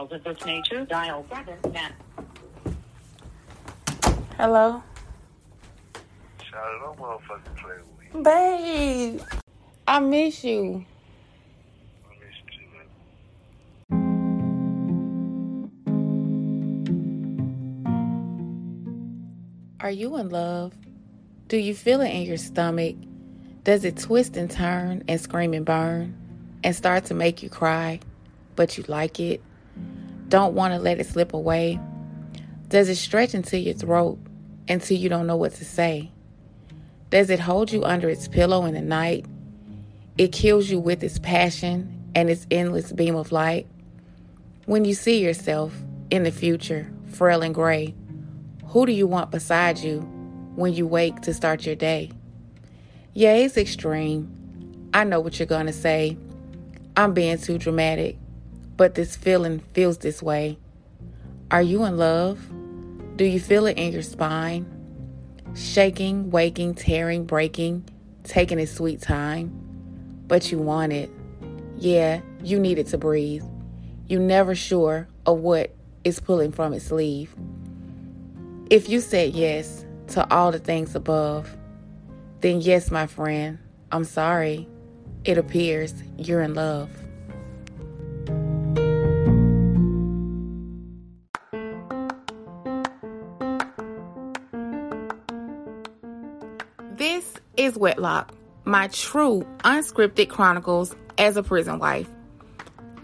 calls of this nature, dial 7 now. Hello? Charlotte, don't motherfucking play with me. Babe, I miss you. I miss you too, man. Are you in love? Do you feel it in your stomach? Does it twist and turn and scream and burn and start to make you cry, but you like it? Don't want to let it slip away? Does it stretch into your throat until you don't know what to say? Does it hold you under its pillow in the night? It kills you with its passion and its endless beam of light. When you see yourself in the future, frail and gray, who do you want beside you when you wake to start your day? Yeah, it's extreme. I know what you're going to say. I'm being too dramatic, but this feeling feels this way. Are you in love? Do you feel it in your spine? Shaking, waking, tearing, breaking, taking its sweet time. But you want it. Yeah, you need it to breathe. You're never sure of what is pulling from its sleeve. If you said yes to all the things above, then yes, my friend, I'm sorry. It appears you're in love. Is Wedlock, my true unscripted chronicles as a prison wife.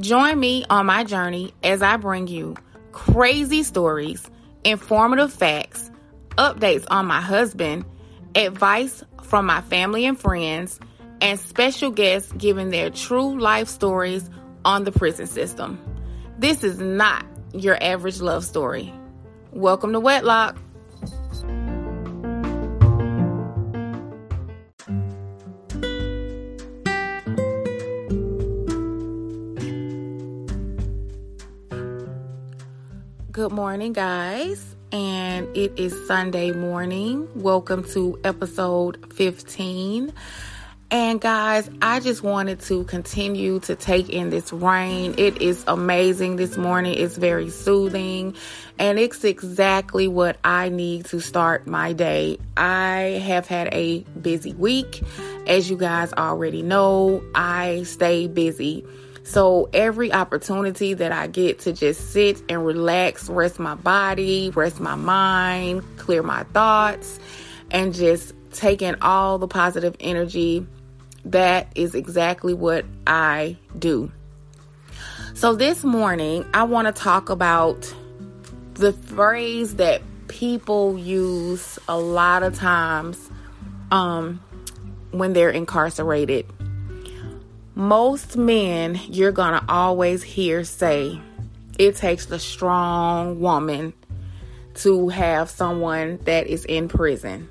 Join me on my journey as I bring you crazy stories, informative facts, updates on my husband, advice from my family and friends, and special guests giving their true life stories on the prison system. This is not your average love story. Welcome to Wedlock. Good morning, guys. And it is Sunday morning. Welcome to episode 15. And guys, I just wanted to continue to take in this rain. It is amazing this morning. It's very soothing. And it's exactly what I need to start my day. I have had a busy week. As you guys already know, I stay busy. So every opportunity that I get to just sit and relax, rest my body, rest my mind, clear my thoughts, and just take in all the positive energy, that is exactly what I do. So this morning, I want to talk about the phrase that people use a lot of times um, when they're incarcerated most men you're gonna always hear say it takes a strong woman to have someone that is in prison.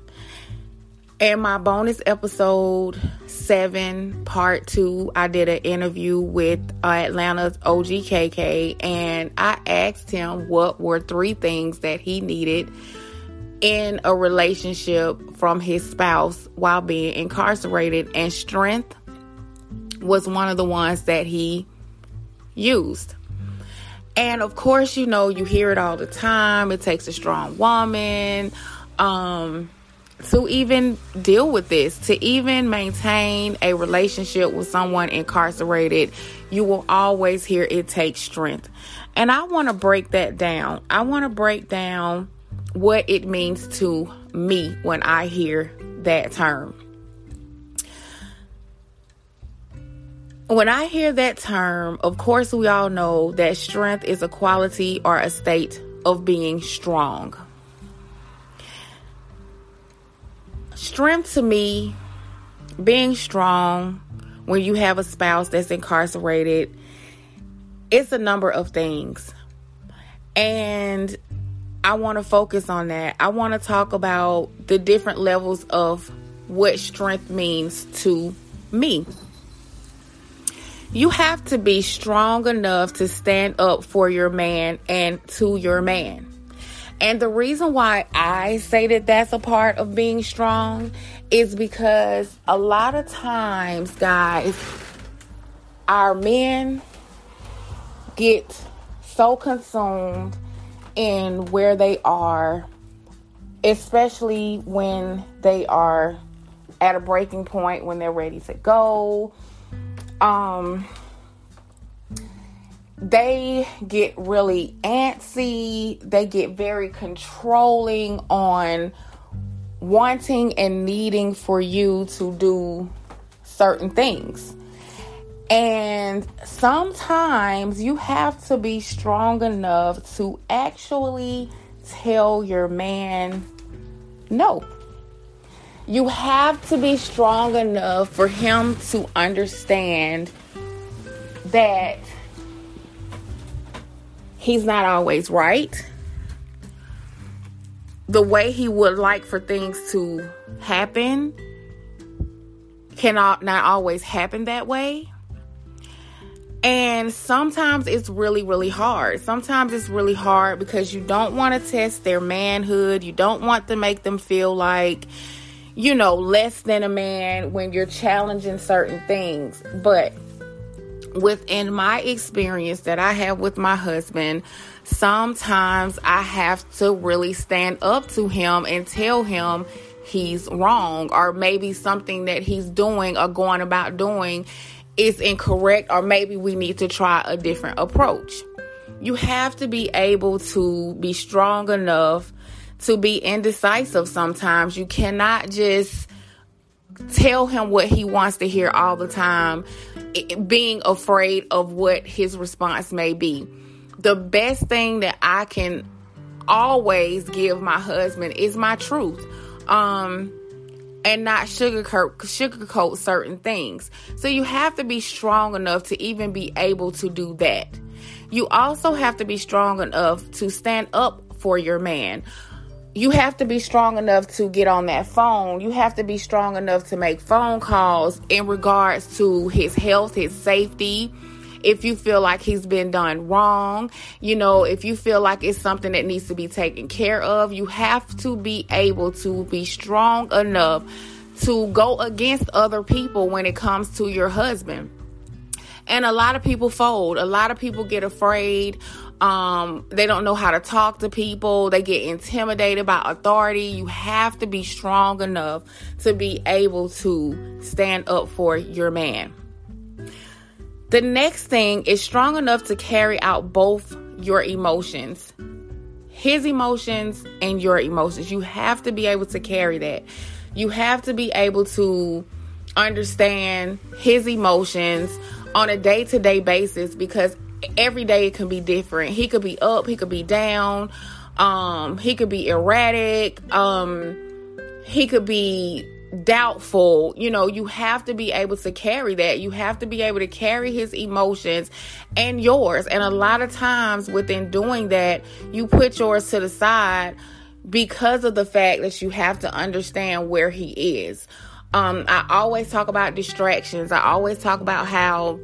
In my bonus episode seven, part two, I did an interview with Atlanta's OGKK, and I asked him what were three things that he needed in a relationship from his spouse while being incarcerated, and strength was one of the ones that he used. And of course, you know, you hear it all the time. It takes a strong woman um, to even deal with this, to even maintain a relationship with someone incarcerated. You will always hear it takes strength. And I want to break that down. I want to break down what it means to me when I hear that term. When I hear that term, of course, we all know that strength is a quality or a state of being strong. Strength to me, being strong when you have a spouse that's incarcerated, it's a number of things. And I want to focus on that. I want to talk about the different levels of what strength means to me. You have to be strong enough to stand up for your man and to your man. And the reason why I say that that's a part of being strong is because a lot of times, guys, our men get so consumed in where they are, especially when they are at a breaking point, when they're ready to go. Um, they get really antsy, they get very controlling on wanting and needing for you to do certain things. And sometimes you have to be strong enough to actually tell your man no. You have to be strong enough for him to understand that he's not always right. The way he would like for things to happen cannot not always happen that way. And sometimes it's really, really hard. Sometimes it's really hard because you don't want to test their manhood. You don't want to make them feel like, you know, less than a man when you're challenging certain things. But within my experience that I have with my husband, sometimes I have to really stand up to him and tell him he's wrong or maybe something that he's doing or going about doing is incorrect or maybe we need to try a different approach. You have to be able to be strong enough to be indecisive sometimes. You cannot just tell him what he wants to hear all the time, being afraid of what his response may be. The best thing that I can always give my husband is my truth. Um, and not sugarcoat sugarcoat certain things. So you have to be strong enough to even be able to do that. You also have to be strong enough to stand up for your man. You have to be strong enough to get on that phone. You have to be strong enough to make phone calls in regards to his health, his safety, if you feel like he's been done wrong, you know, if you feel like it's something that needs to be taken care of, you have to be able to be strong enough to go against other people when it comes to your husband. And a lot of people fold. A lot of people get afraid. Um, they don't know how to talk to people. They get intimidated by authority. You have to be strong enough to be able to stand up for your man. The next thing is strong enough to carry out both your emotions his emotions and your emotions. You have to be able to carry that. You have to be able to understand his emotions on a day to day basis because every day it can be different. He could be up, he could be down, um, he could be erratic, um, he could be doubtful, you know, you have to be able to carry that. You have to be able to carry his emotions and yours. And a lot of times within doing that, you put yours to the side because of the fact that you have to understand where he is. Um, I always talk about distractions. I always talk about how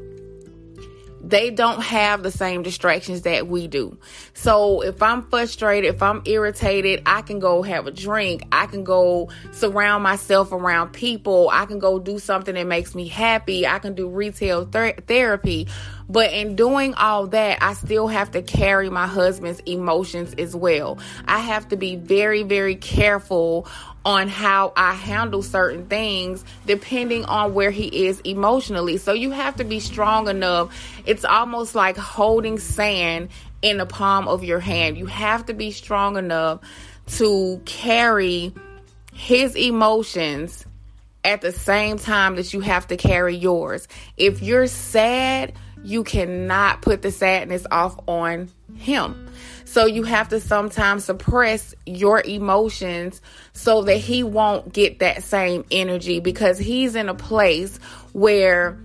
they don't have the same distractions that we do. So if I'm frustrated, if I'm irritated, I can go have a drink. I can go surround myself around people. I can go do something that makes me happy. I can do retail th- therapy. But in doing all that, I still have to carry my husband's emotions as well. I have to be very, very careful on how I handle certain things depending on where he is emotionally. So you have to be strong enough. It's almost like holding sand in the palm of your hand. You have to be strong enough to carry his emotions at the same time that you have to carry yours. If you're sad, you cannot put the sadness off on him. So you have to sometimes suppress your emotions so that he won't get that same energy because he's in a place where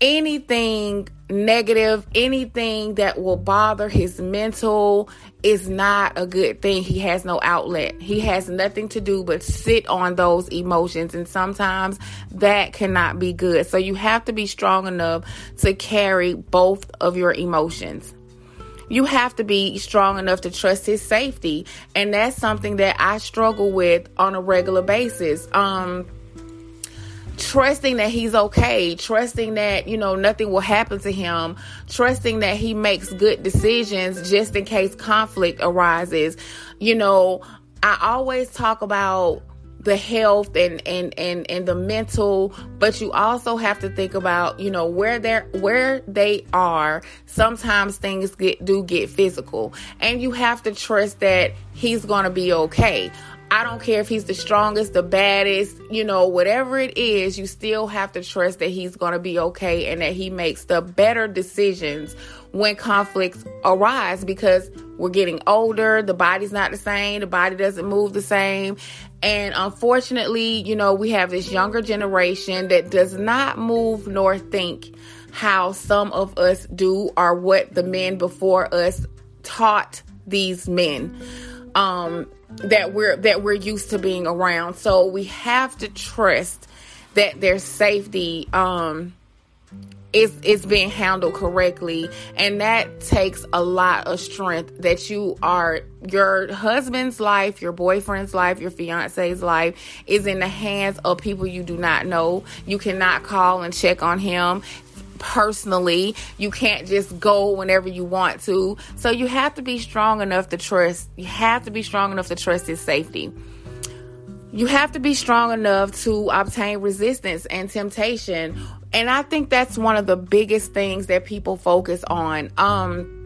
anything negative, anything that will bother his mental is not a good thing. He has no outlet. He has nothing to do but sit on those emotions. And sometimes that cannot be good. So you have to be strong enough to carry both of your emotions you have to be strong enough to trust his safety. And that's something that I struggle with on a regular basis. Um, trusting that he's okay, trusting that, you know, nothing will happen to him, trusting that he makes good decisions just in case conflict arises. You know, I always talk about the health and and and and the mental but you also have to think about you know where they're where they are. Sometimes things get do get physical and you have to trust that he's to be okay I don't care if he's the strongest, the baddest, you know, whatever it is, you still have to trust that he's going to be okay and that he makes the better decisions when conflicts arise because we're getting older, the body's not the same, the body doesn't move the same. And unfortunately, you know, we have this younger generation that does not move nor think how some of us do or what the men before us taught these men. Um, that we're that we're used to being around. So we have to trust that their safety um is is being handled correctly. And that takes a lot of strength that you are your husband's life your boyfriend's life your fiance's life is in the hands of people you do not know. You cannot call and check on him personally. You can't just go whenever you want to. So you have to be strong enough to trust. You have to be strong enough to trust his safety. You have to be strong enough to obtain resistance and temptation. And I think that's one of the biggest things that people focus on. Um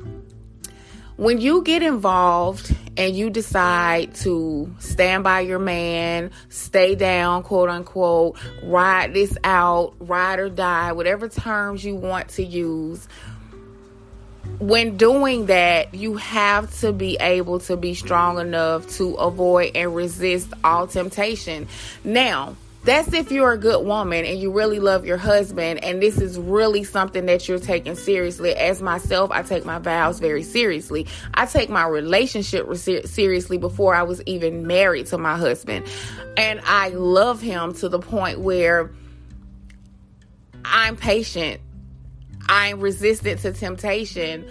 when you get involved and you decide to stand by your man, stay down, quote unquote, ride this out, ride or die, whatever terms you want to use, when doing that, you have to be able to be strong enough to avoid and resist all temptation. Now, that's if you're a good woman and you really love your husband and this is really something that you're taking seriously. As myself, I take my vows very seriously. I take my relationship seriously before I was even married to my husband. And I love him to the point where I'm patient. I'm resistant to temptation.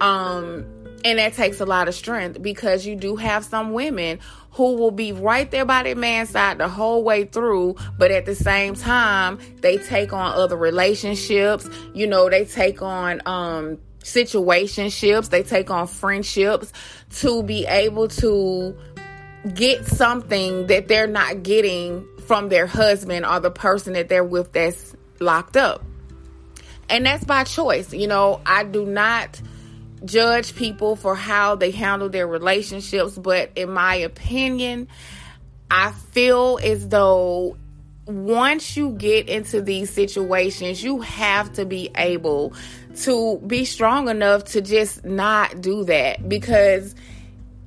Um and that takes a lot of strength because you do have some women who will be right there by their man's side the whole way through, but at the same time, they take on other relationships. You know, they take on um situationships, they take on friendships to be able to get something that they're not getting from their husband or the person that they're with that's locked up. And that's by choice. You know, I do not judge people for how they handle their relationships, but in my opinion, I feel as though once you get into these situations, you have to be able to be strong enough to just not do that because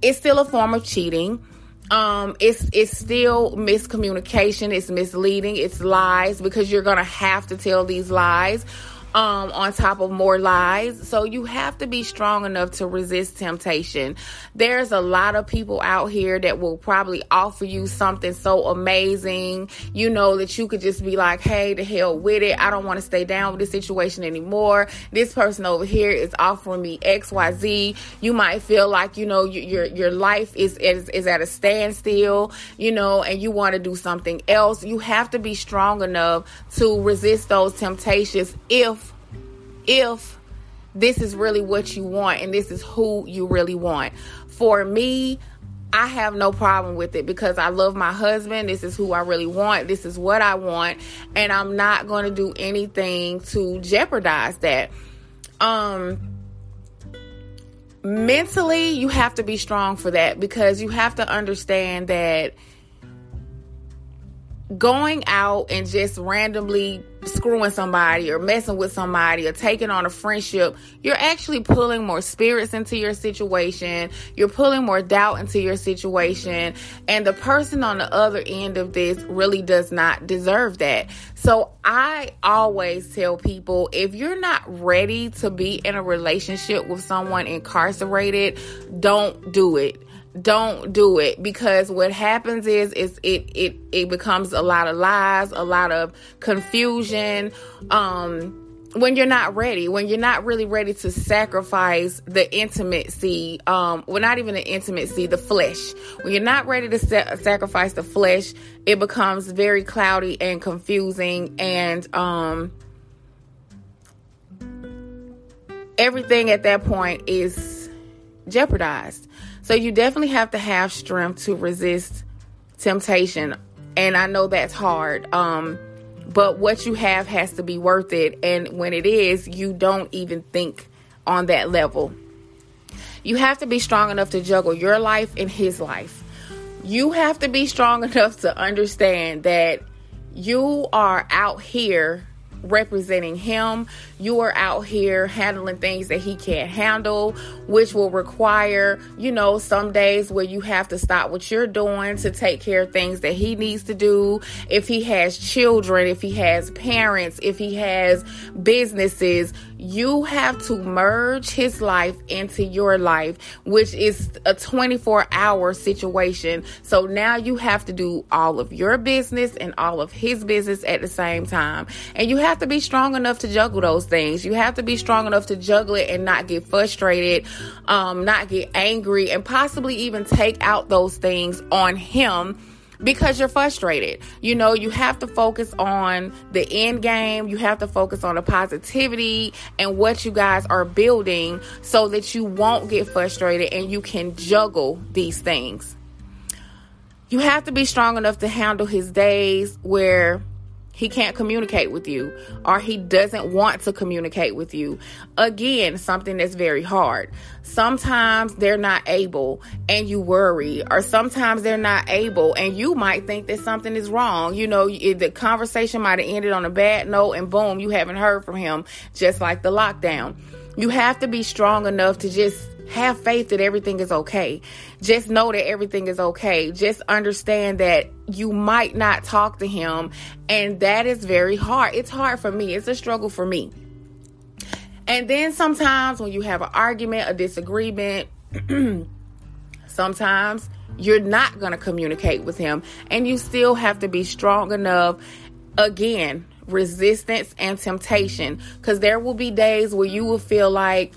it's still a form of cheating. Um, it's it's still miscommunication, it's misleading, it's lies because you're gonna have to tell these lies um, on top of more lies. So you have to be strong enough to resist temptation. There's a lot of people out here that will probably offer you something so amazing, you know, that you could just be like, hey, the hell with it. I don't want to stay down with this situation anymore. This person over here is offering me XYZ. You might feel like, you know, your your life is, is, is at a standstill, you know, and you want to do something else. You have to be strong enough to resist those temptations if if this is really what you want and this is who you really want. For me, I have no problem with it because I love my husband. This is who I really want. This is what I want. And I'm not going to do anything to jeopardize that. Um, mentally, you have to be strong for that because you have to understand that going out and just randomly screwing somebody or messing with somebody or taking on a friendship, you're actually pulling more spirits into your situation. You're pulling more doubt into your situation. And the person on the other end of this really does not deserve that. So I always tell people if you're not ready to be in a relationship with someone incarcerated, don't do it don't do it because what happens is is it it it becomes a lot of lies, a lot of confusion, um when you're not ready, when you're not really ready to sacrifice the intimacy, um, well, not even the intimacy, the flesh. When you're not ready to sa- sacrifice the flesh, it becomes very cloudy and confusing, and um, everything at that point is jeopardized. So you definitely have to have strength to resist temptation, and I know that's hard. Um, but what you have has to be worth it. And when it is, you don't even think on that level. You have to be strong enough to juggle your life and his life. You have to be strong enough to understand that you are out here representing him. You are out here handling things that he can't handle, which will require, you know, some days where you have to stop what you're doing to take care of things that he needs to do. If he has children, if he has parents, if he has businesses, you have to merge his life into your life, which is a 24 hour situation. So now you have to do all of your business and all of his business at the same time. And you have to be strong enough to juggle those things. You have to be strong enough to juggle it and not get frustrated, um, not get angry, and possibly even take out those things on him because you're frustrated. You know, you have to focus on the end game. You have to focus on the positivity and what you guys are building so that you won't get frustrated and you can juggle these things. You have to be strong enough to handle his days where he can't communicate with you or he doesn't want to communicate with you. Again, something that's very hard. Sometimes they're not able and you worry, or sometimes they're not able and you might think that something is wrong. You know, the conversation might have ended on a bad note and boom, you haven't heard from him, just like the lockdown. You have to be strong enough to just have faith that everything is okay. Just know that everything is okay. Just understand that you might not talk to him, and that is very hard. It's hard for me, it's a struggle for me. And then sometimes when you have an argument, a disagreement, sometimes you're not going to communicate with him, and you still have to be strong enough again resistance and temptation because there will be days where you will feel like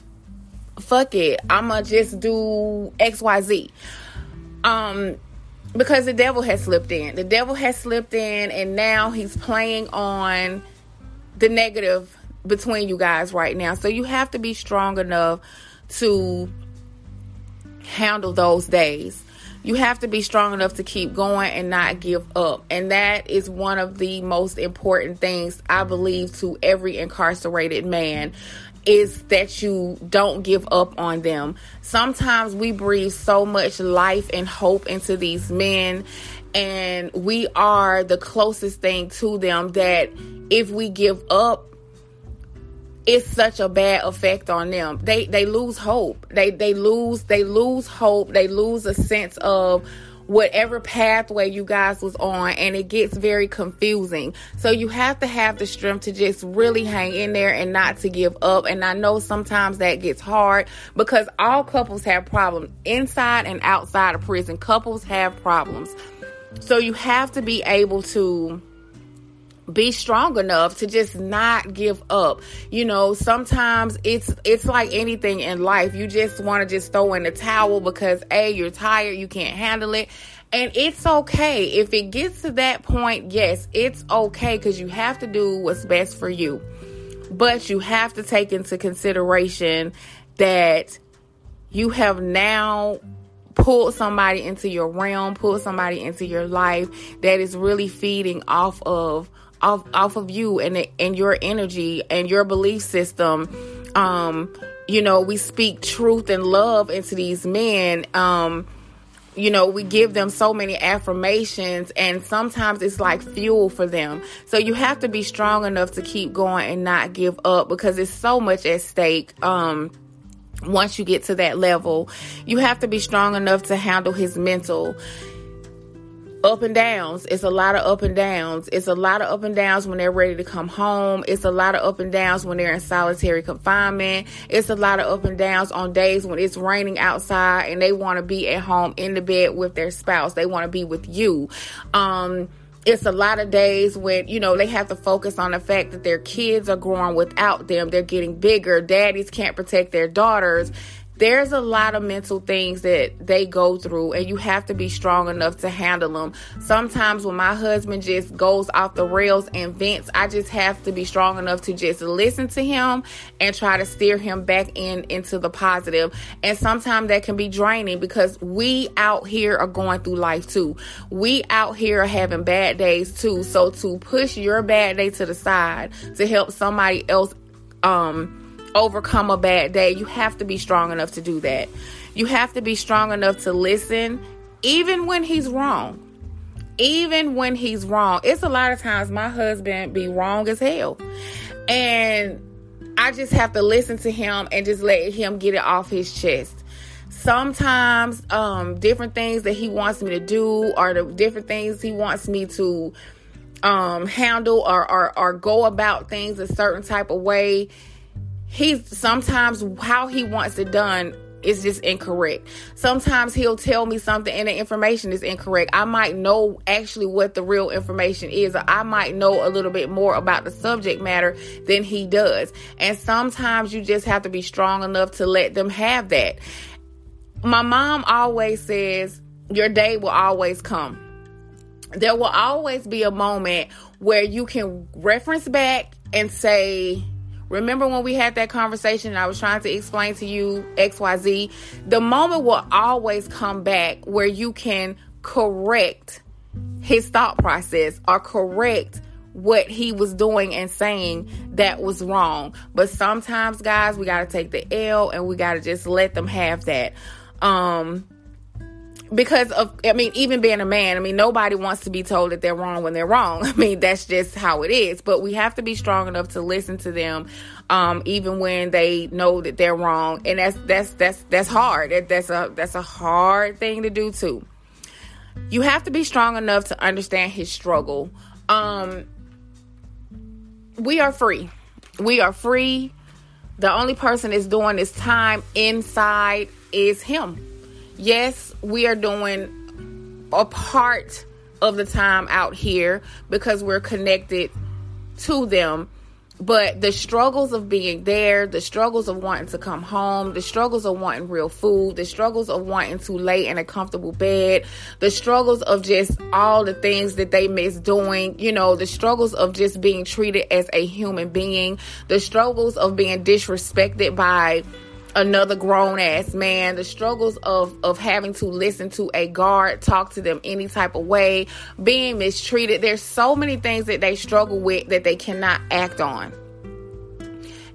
fuck it, I'ma just do XYZ. Um, because the devil has slipped in. The devil has slipped in, and now he's playing on the negative between you guys right now. So you have to be strong enough to handle those days. You have to be strong enough to keep going and not give up. And that is one of the most important things I believe to every incarcerated man is that you don't give up on them. Sometimes we breathe so much life and hope into these men, and we are the closest thing to them that if we give up, it's such a bad effect on them. They they lose hope. They they lose they lose hope. They lose a sense of whatever pathway you guys was on and it gets very confusing. So you have to have the strength to just really hang in there and not to give up. And I know sometimes that gets hard because all couples have problems inside and outside of prison. Couples have problems. So you have to be able to be strong enough to just not give up. You know, sometimes it's it's like anything in life. You just want to just throw in the towel because A, you're tired, you can't handle it. And it's okay. If it gets to that point, yes, it's okay because you have to do what's best for you. But you have to take into consideration that you have now pulled somebody into your realm, pulled somebody into your life that is really feeding off of off off of you and and your energy and your belief system. Um, you know, we speak truth and love into these men. Um, you know, we give them so many affirmations, and sometimes it's like fuel for them. So you have to be strong enough to keep going and not give up because it's so much at stake. Um, once you get to that level, you have to be strong enough to handle his mental up and downs. It's a lot of up and downs. It's a lot of up and downs when they're ready to come home. It's a lot of up and downs when they're in solitary confinement. It's a lot of up and downs on days when it's raining outside and they want to be at home in the bed with their spouse. They want to be with you. Um, it's a lot of days when you know they have to focus on the fact that their kids are growing without them they're getting bigger daddies can't protect their daughters there's a lot of mental things that they go through and you have to be strong enough to handle them sometimes when my husband just goes off the rails and vents i just have to be strong enough to just listen to him and try to steer him back in into the positive. and sometimes that can be draining because we out here are going through life too. We out here are having bad days too. So to push your bad day to the side to help somebody else um overcome a bad day, you have to be strong enough to do that. You have to be strong enough to listen, even when he's wrong. Even when he's wrong. It's a lot of times my husband be wrong as hell. And I just have to listen to him and just let him get it off his chest. Sometimes, um, different things that he wants me to do or the different things he wants me to um handle or, or or go about things a certain type of way he's sometimes how he wants it done is just incorrect. Sometimes he'll tell me something and the information is incorrect. I might know actually what the real information is, or I might know a little bit more about the subject matter than he does. And sometimes you just have to be strong enough to let them have that. My mom always says, Your day will always come. There will always be a moment where you can reference back and say, Remember when we had that conversation and I was trying to explain to you XYZ? The moment will always come back where you can correct his thought process or correct what he was doing and saying that was wrong. But sometimes, guys, we got to take the L and we got to just let them have that. Um, because of I mean even being a man I mean nobody wants to be told that they're wrong when they're wrong. I mean that's just how it is. But we have to be strong enough to listen to them um, even when they know that they're wrong. And that's that's that's that's hard. That, that's a that's a hard thing to do too. You have to be strong enough to understand his struggle. Um we are free. We are free. The only person that's doing this time inside is him yes, we are doing a part of the time out here because we're connected to them. But the struggles of being there, the struggles of wanting to come home, the struggles of wanting real food, the struggles of wanting to lay in a comfortable bed, the struggles of just all the things that they miss doing, you know, the struggles of just being treated as a human being, the struggles of being disrespected by another grown ass man. The struggles of of having to listen to a guard talk to them any type of way being mistreated. There's so many things that they struggle with that they cannot act on.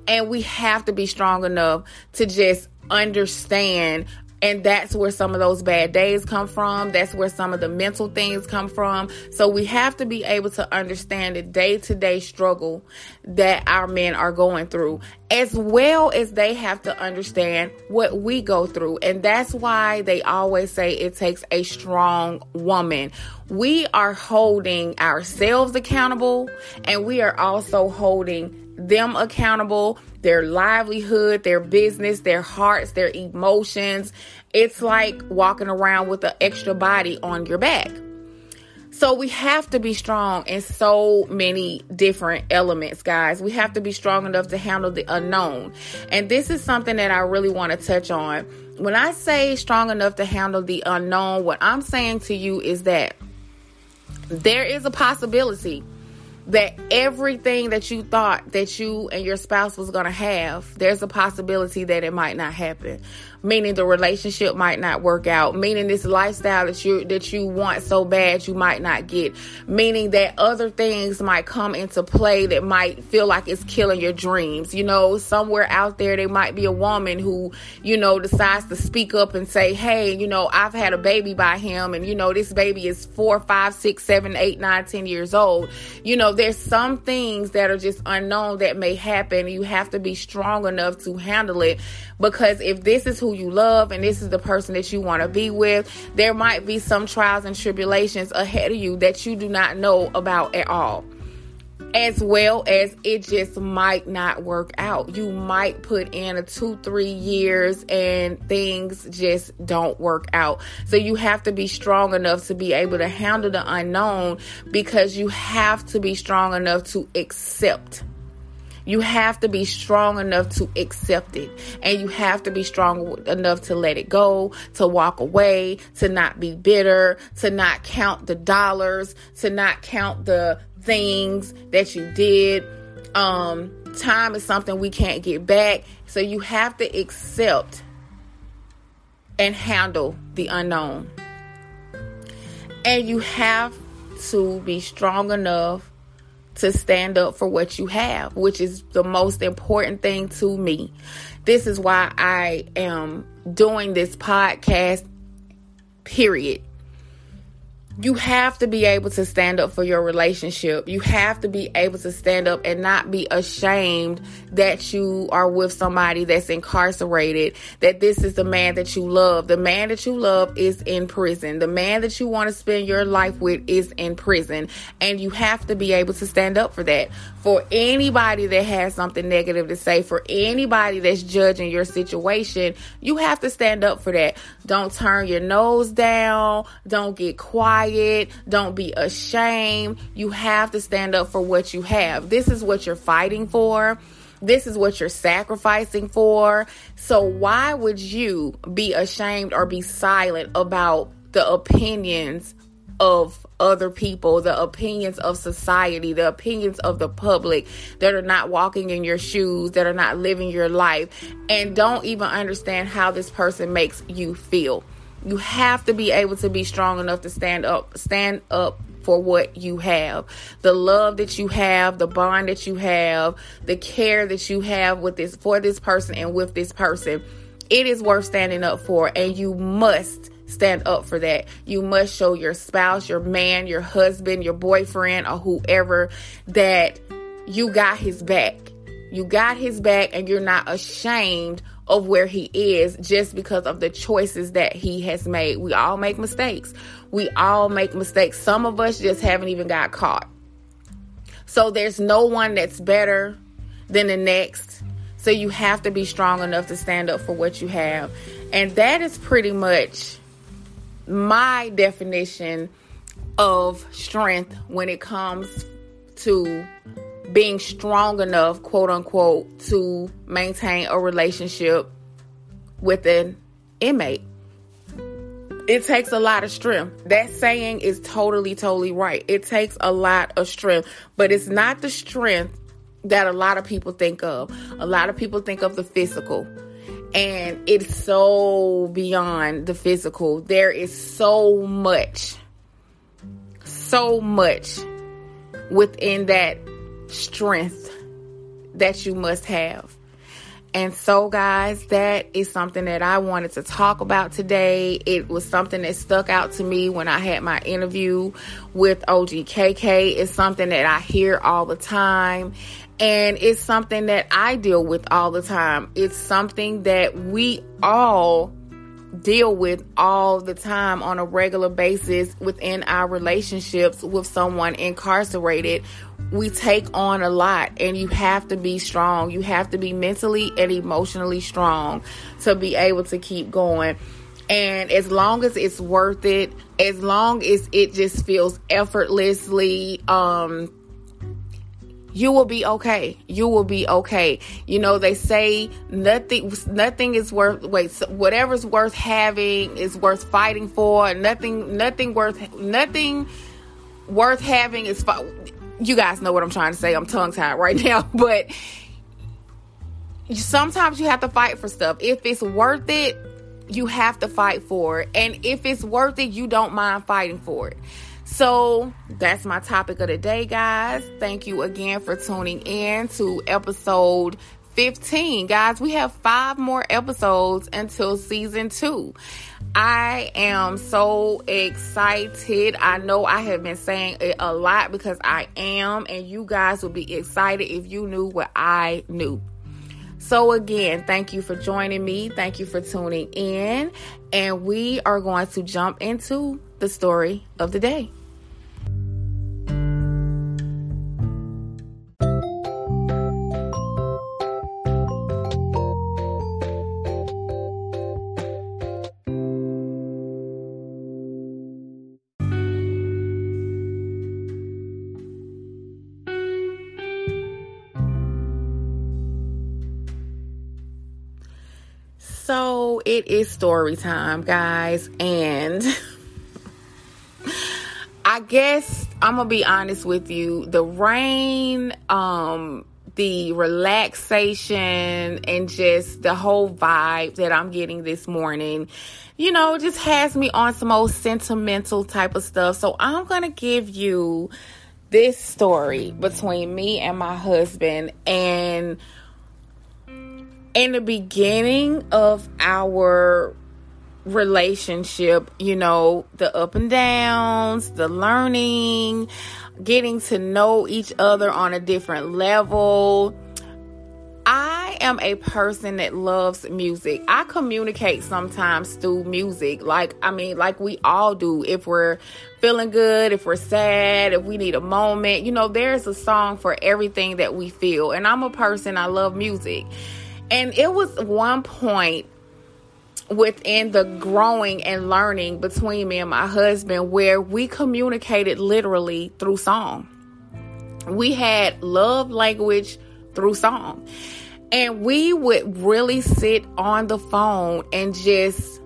And we have to be strong enough to just understand and that's where some of those bad days come from. That's where some of the mental things come from. So we have to be able to understand the day to day struggle that our men are going through, as well as they have to understand what we go through. And that's why they always say it takes a strong woman. We are holding ourselves accountable and we are also holding them accountable, their livelihood, their business, their hearts, their emotions. It's like walking around with an extra body on your back. So we have to be strong in so many different elements, guys. We have to be strong enough to handle the unknown. And this is something that I really want to touch on. When I say strong enough to handle the unknown, what I'm saying to you is that there is a possibility that everything that you thought that you and your spouse was going to have, there's a possibility that it might not happen meaning the relationship might not work out, meaning this lifestyle that you that you want so bad you might not get, meaning that other things might come into play that might feel like it's killing your dreams. You know, somewhere out there there might be a woman who, you know, decides to speak up and say, Hey, you know, I've had a baby by him and you know this baby is four, five, six, seven, eight, nine, ten years old. You know, there's some things that are just unknown that may happen. You have to be strong enough to handle it because if this is who you love and this is the person that you want to be with, there might be some trials and tribulations ahead of you that you do not know about at all. as well as it just might not work out. You might put in a two, three years and things just don't work out. So you have to be strong enough to be able to handle the unknown because you have to be strong enough to accept. You have to be strong enough to accept it. And you have to be strong enough to let it go, to walk away, to not be bitter, to not count the dollars, to not count the things that you did. Um, time is something we can't get back. So you have to accept and handle the unknown. And you have to be strong enough to stand up for what you have, which is the most important thing to me. This is why I am doing this podcast, period you have to be able to stand up for your relationship. You have to be able to stand up and not be ashamed that you are with somebody that's incarcerated, that this is the man that you love. The man that you love is in prison. The man that you want to spend your life with is in prison. And you have to be able to stand up for that. For anybody that has something negative to say, for anybody that's judging your situation, you have to stand up for that. Don't turn your nose down. Don't get quiet quiet. Don't be ashamed. You have to stand up for what you have. This is what you're fighting for. This is what you're sacrificing for. So, why would you be ashamed or be silent about the opinions of other people, the opinions of society, the opinions of the public that are not walking in your shoes, that are not living your life, and don't even understand how this person makes you feel? You have to be able to be strong enough to stand up, stand up for what you have. The love that you have, the bond that you have, the care that you have with this for this person and with this person. It is worth standing up for and you must stand up for that. You must show your spouse, your man, your husband, your boyfriend or whoever that you got his back. You got his back and you're not ashamed of where he is just because of the choices that he has made. We all make mistakes. We all make mistakes. Some of us just haven't even got caught. So there's no one that's better than the next. So you have to be strong enough to stand up for what you have. And that is pretty much my definition of strength when it comes to being strong enough, quote unquote, to maintain a relationship with an inmate. It takes a lot of strength. That saying is totally, totally right. It takes a lot of strength, but it's not the strength that a lot of people think of. A lot of people think of the physical, and it's so beyond the physical. There is so much, so much within that strength that you must have. And so, guys, that is something that I wanted to talk about today. It was something that stuck out to me when I had my interview with OGKK. It's something that I hear all the time. And it's something that I deal with all the time. It's something that we all deal with all the time on a regular basis within our relationships with someone incarcerated we take on a lot and you have to be strong. You have to be mentally and emotionally strong to be able to keep going. And as long as it's worth it, as long as it just feels effortlessly, um, you will be okay. You will be okay. You know, they say nothing nothing is worth wait, whatever's worth having is worth fighting for. Nothing nothing worth nothing worth having is you guys know what I'm trying to say. I'm tongue tied right now, but sometimes you have to fight for stuff. If it's worth it, you have to fight for it. And if it's worth it, you don't mind fighting for it. So that's my topic of the day, guys. Thank you again for tuning in to episode 15. Guys, we have five more episodes until season two. I am so excited. I know I have been saying it a lot because I am, and you guys would be excited if you knew what I knew. So, again, thank you for joining me. Thank you for tuning in. And we are going to jump into the story of the day. So it is story time, guys, and I guess I'm gonna be honest with you. The rain, um, the relaxation, and just the whole vibe that I'm getting this morning, you know, just has me on some old sentimental type of stuff. So I'm gonna give you this story between me and my husband and in the beginning of our relationship, you know, the up and downs, the learning, getting to know each other on a different level. I am a person that loves music. I communicate sometimes through music. Like, I mean, like we all do. If we're feeling good, if we're sad, if we need a moment, you know, there's a song for everything that we feel. And I'm a person, I love music. And it was one point within the growing and learning between me and my husband where we communicated literally through song. We had love language through song. And we would really sit on the phone and just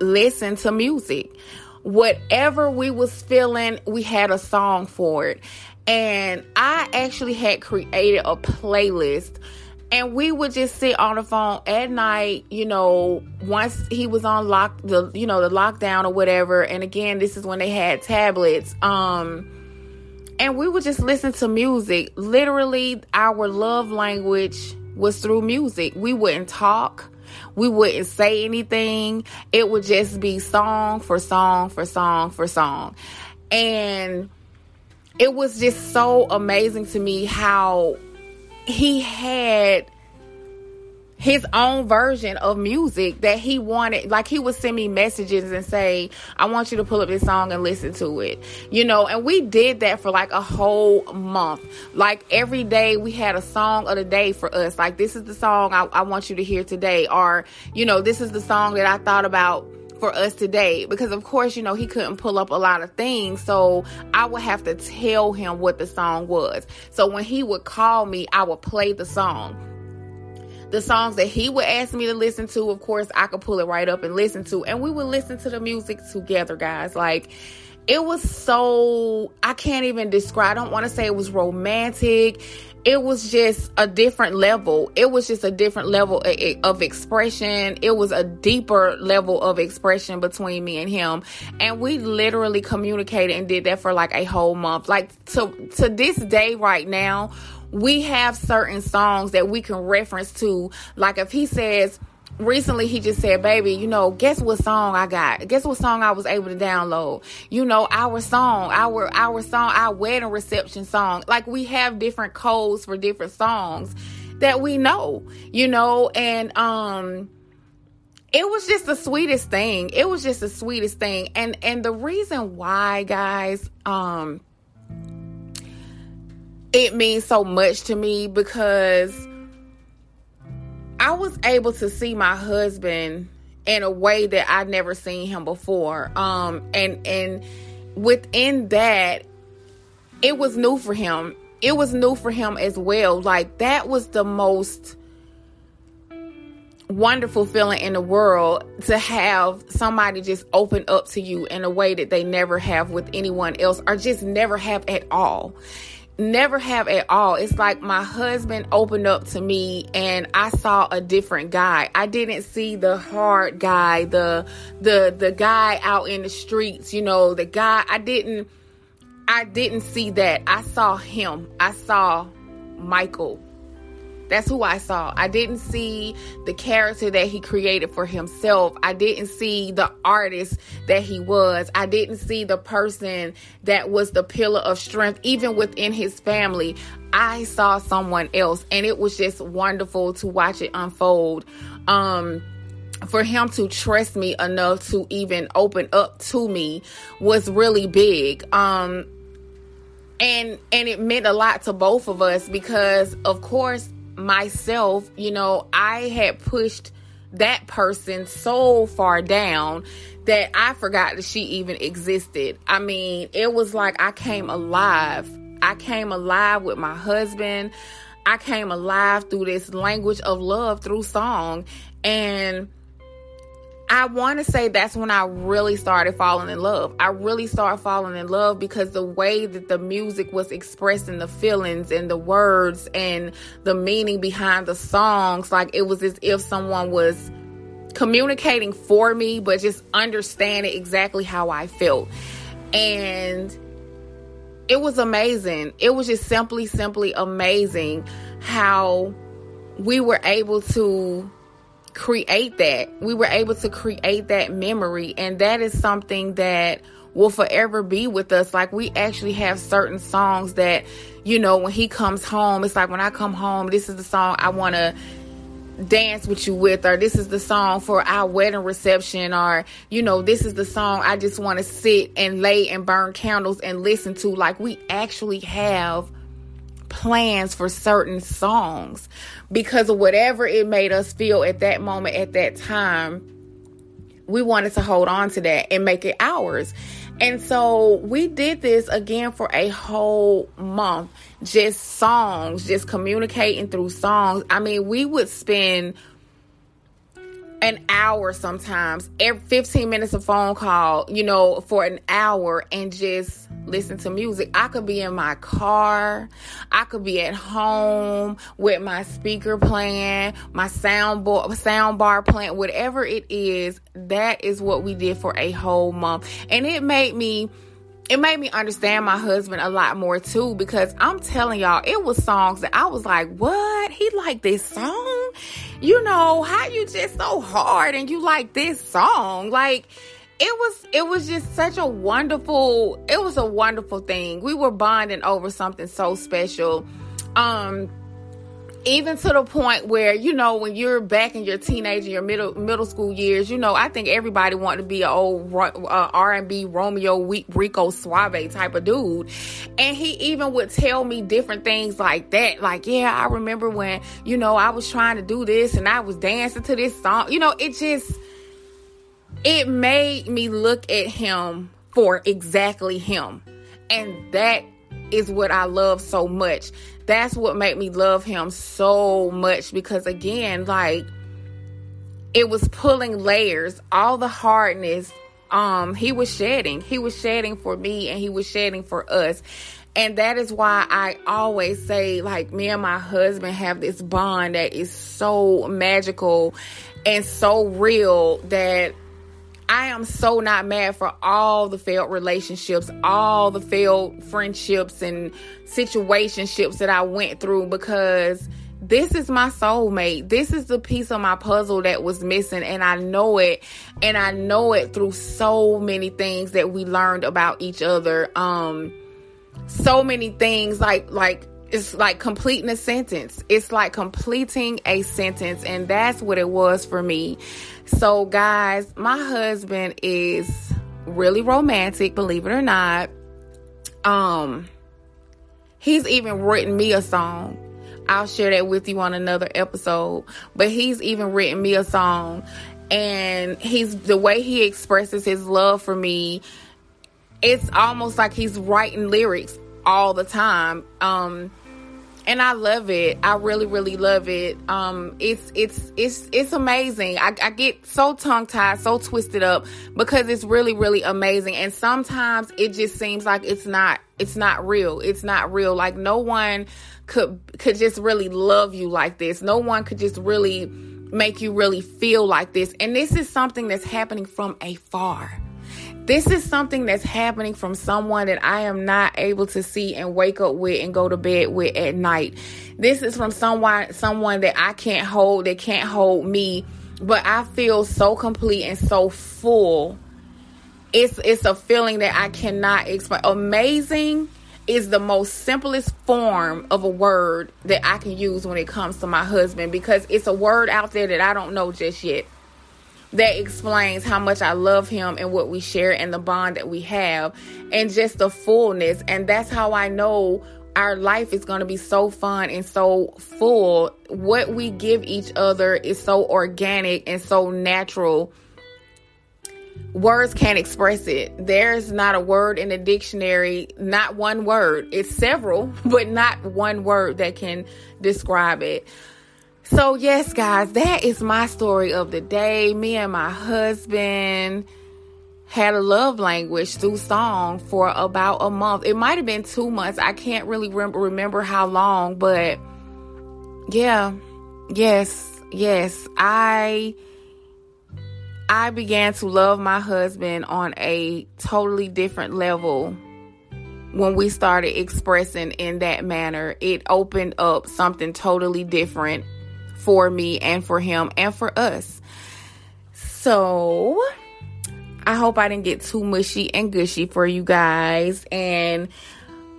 listen to music. Whatever we was feeling, we had a song for it. And I actually had created a playlist and we would just sit on the phone at night you know once he was on lock the you know the lockdown or whatever. And again this is when they had tablets. Um and we would just listen to music. Literally our love language was through music. We wouldn't talk. We wouldn't say anything. It would just be song for song for song for song. And it was just so amazing to me how he had his own version of music that he wanted. Like he would send me messages and say, I want you to pull up this song and listen to it. You know, and we did that for like a whole month. Like every day we had a song of the day for us. Like this is the song I, I want you to hear today. Or, you know, this is the song that I thought about for us today. Because of course you know he couldn't pull up a lot of things. So i would have to tell him what the song was. So when he would call me i would play the song. The songs that he would ask me to listen to of course i could pull it right up and listen to. And we would listen to the music together guys. Like it was so I can't even describe. I don't want to say it was romantic it was just a different level. It was just a different level of expression. It was a deeper level of expression between me and him. And we literally communicated and did that for like a whole month. Like to to this day right now, we have certain songs that we can reference to. Like if he says, recently he just said, baby, you know, guess what song I got? Guess what song I was able to download? You know, our song, our our song, our wedding reception song. Like we have different codes for different songs that we know, you know, and um it was just the sweetest thing. It was just the sweetest thing. And and the reason why, guys, um it means so much to me because I was able to see my husband in a way that I'd never seen him before. Um, and and within that, it was new for him. It was new for him as well. Like that was the most wonderful feeling in the world to have somebody just open up to you in a way that they never have with anyone else or just never have at all never have at all. It's like my husband opened up to me and I saw a different guy. I didn't see the hard guy, the the the guy out in the streets, you know, the guy I didn't I didn't see that. I saw him. I saw Michael. That's who I saw. I didn't see the character that he created for himself. I didn't see the artist that he was. I didn't see the person that was the pillar of strength, even within his family. I saw someone else, and it was just wonderful to watch it unfold. Um, for him to trust me enough to even open up to me was really big. Um, and and it meant a lot to both of us because of course myself, you know, I had pushed that person so far down that I forgot that she even existed. I mean, it was like I came alive. I came alive with my husband. I came alive through this language of love through song. And I want to say that's when I really started falling in love. I really started falling in love because the way that the music was expressing the feelings and the words and the meaning behind the songs, like it was as if someone was communicating for me, but just understanding exactly how I felt. And it was amazing. It was just simply, simply amazing how we were able to create that. We were able to create that memory. And that is something that will forever be with us. Like we actually have certain songs that, you know, when he comes home, it's like when I come home, this is the song I want to dance with you with or this is the song for our wedding reception or you know this is the song I just want to sit and lay and burn candles and listen to like we actually have plans for certain songs because of whatever it made us feel at that moment, at that time. We wanted to hold on to that and make it ours. And so we did this again for a whole month, just songs, just communicating through songs. I mean, we would spend an hour sometimes, every 15 minutes of phone call, you know, for an hour and just listen to music. I could be in my car, I could be at home with my speaker playing, my sound bar, sound bar playing, whatever it is. That is what we did for a whole month. And it made me it made me understand my husband a lot more too because I'm telling y'all, it was songs that I was like, what? He like this song? You know, how you just so hard and you like this song? Like, it was it was just such a wonderful it was a wonderful thing we were bonding over something so special um even to the point where you know when you're back in your teenage and your middle middle school years you know i think everybody wanted to be an old uh, r&b romeo rico suave type of dude. And he even would tell me different things like that. Like yeah i remember when you know i was trying to do this and i was dancing to this song. You know it just it made me look at him for exactly him. And that is what I love so much. That's what made me love him so much because again, like it was pulling layers, all the hardness um he was shedding. He was shedding for me and he was shedding for us. And that is why I always say like me and my husband have this bond that is so magical and so real that I am so not mad for all the failed relationships, all the failed friendships and situationships that I went through because this is my soulmate. This is the piece of my puzzle that was missing and I know it and I know it through so many things that we learned about each other. Um so many things like like it's like completing a sentence. It's like completing a sentence and that's what it was for me. So, guys, my husband is really romantic, believe it or not. Um, he's even written me a song. I'll share that with you on another episode. But he's even written me a song, and he's the way he expresses his love for me. It's almost like he's writing lyrics all the time. Um, and I love it. I really, really love it. Um, it's it's it's it's amazing. I, I get so tongue tied, so twisted up because it's really, really amazing. And sometimes it just seems like it's not it's not real. It's not real. Like no one could could just really love you like this. No one could just really make you really feel like this. And this is something that's happening from afar. This is something that's happening from someone that I am not able to see and wake up with and go to bed with at night. This is from someone someone that I can't hold, that can't hold me, but I feel so complete and so full. It's it's a feeling that I cannot explain. Amazing is the most simplest form of a word that I can use when it comes to my husband because it's a word out there that I don't know just yet that explains how much I love him and what we share and the bond that we have and just the fullness. And that's how I know our life is going to be so fun and so full. What we give each other is so organic and so natural. Words can't express it. There's not a word in the dictionary, not one word. It's several, but not one word that can describe it. So, yes, guys, that is my story of the day. Me and my husband had a love language through song for about a month. It might have been two months. I can't really remember, remember how long, but yeah, yes, yes. I I began to love my husband on a totally different level when we started expressing in that manner. It opened up something totally different for me and for him and for us. So, I hope I didn't get too mushy and gushy for you guys. And,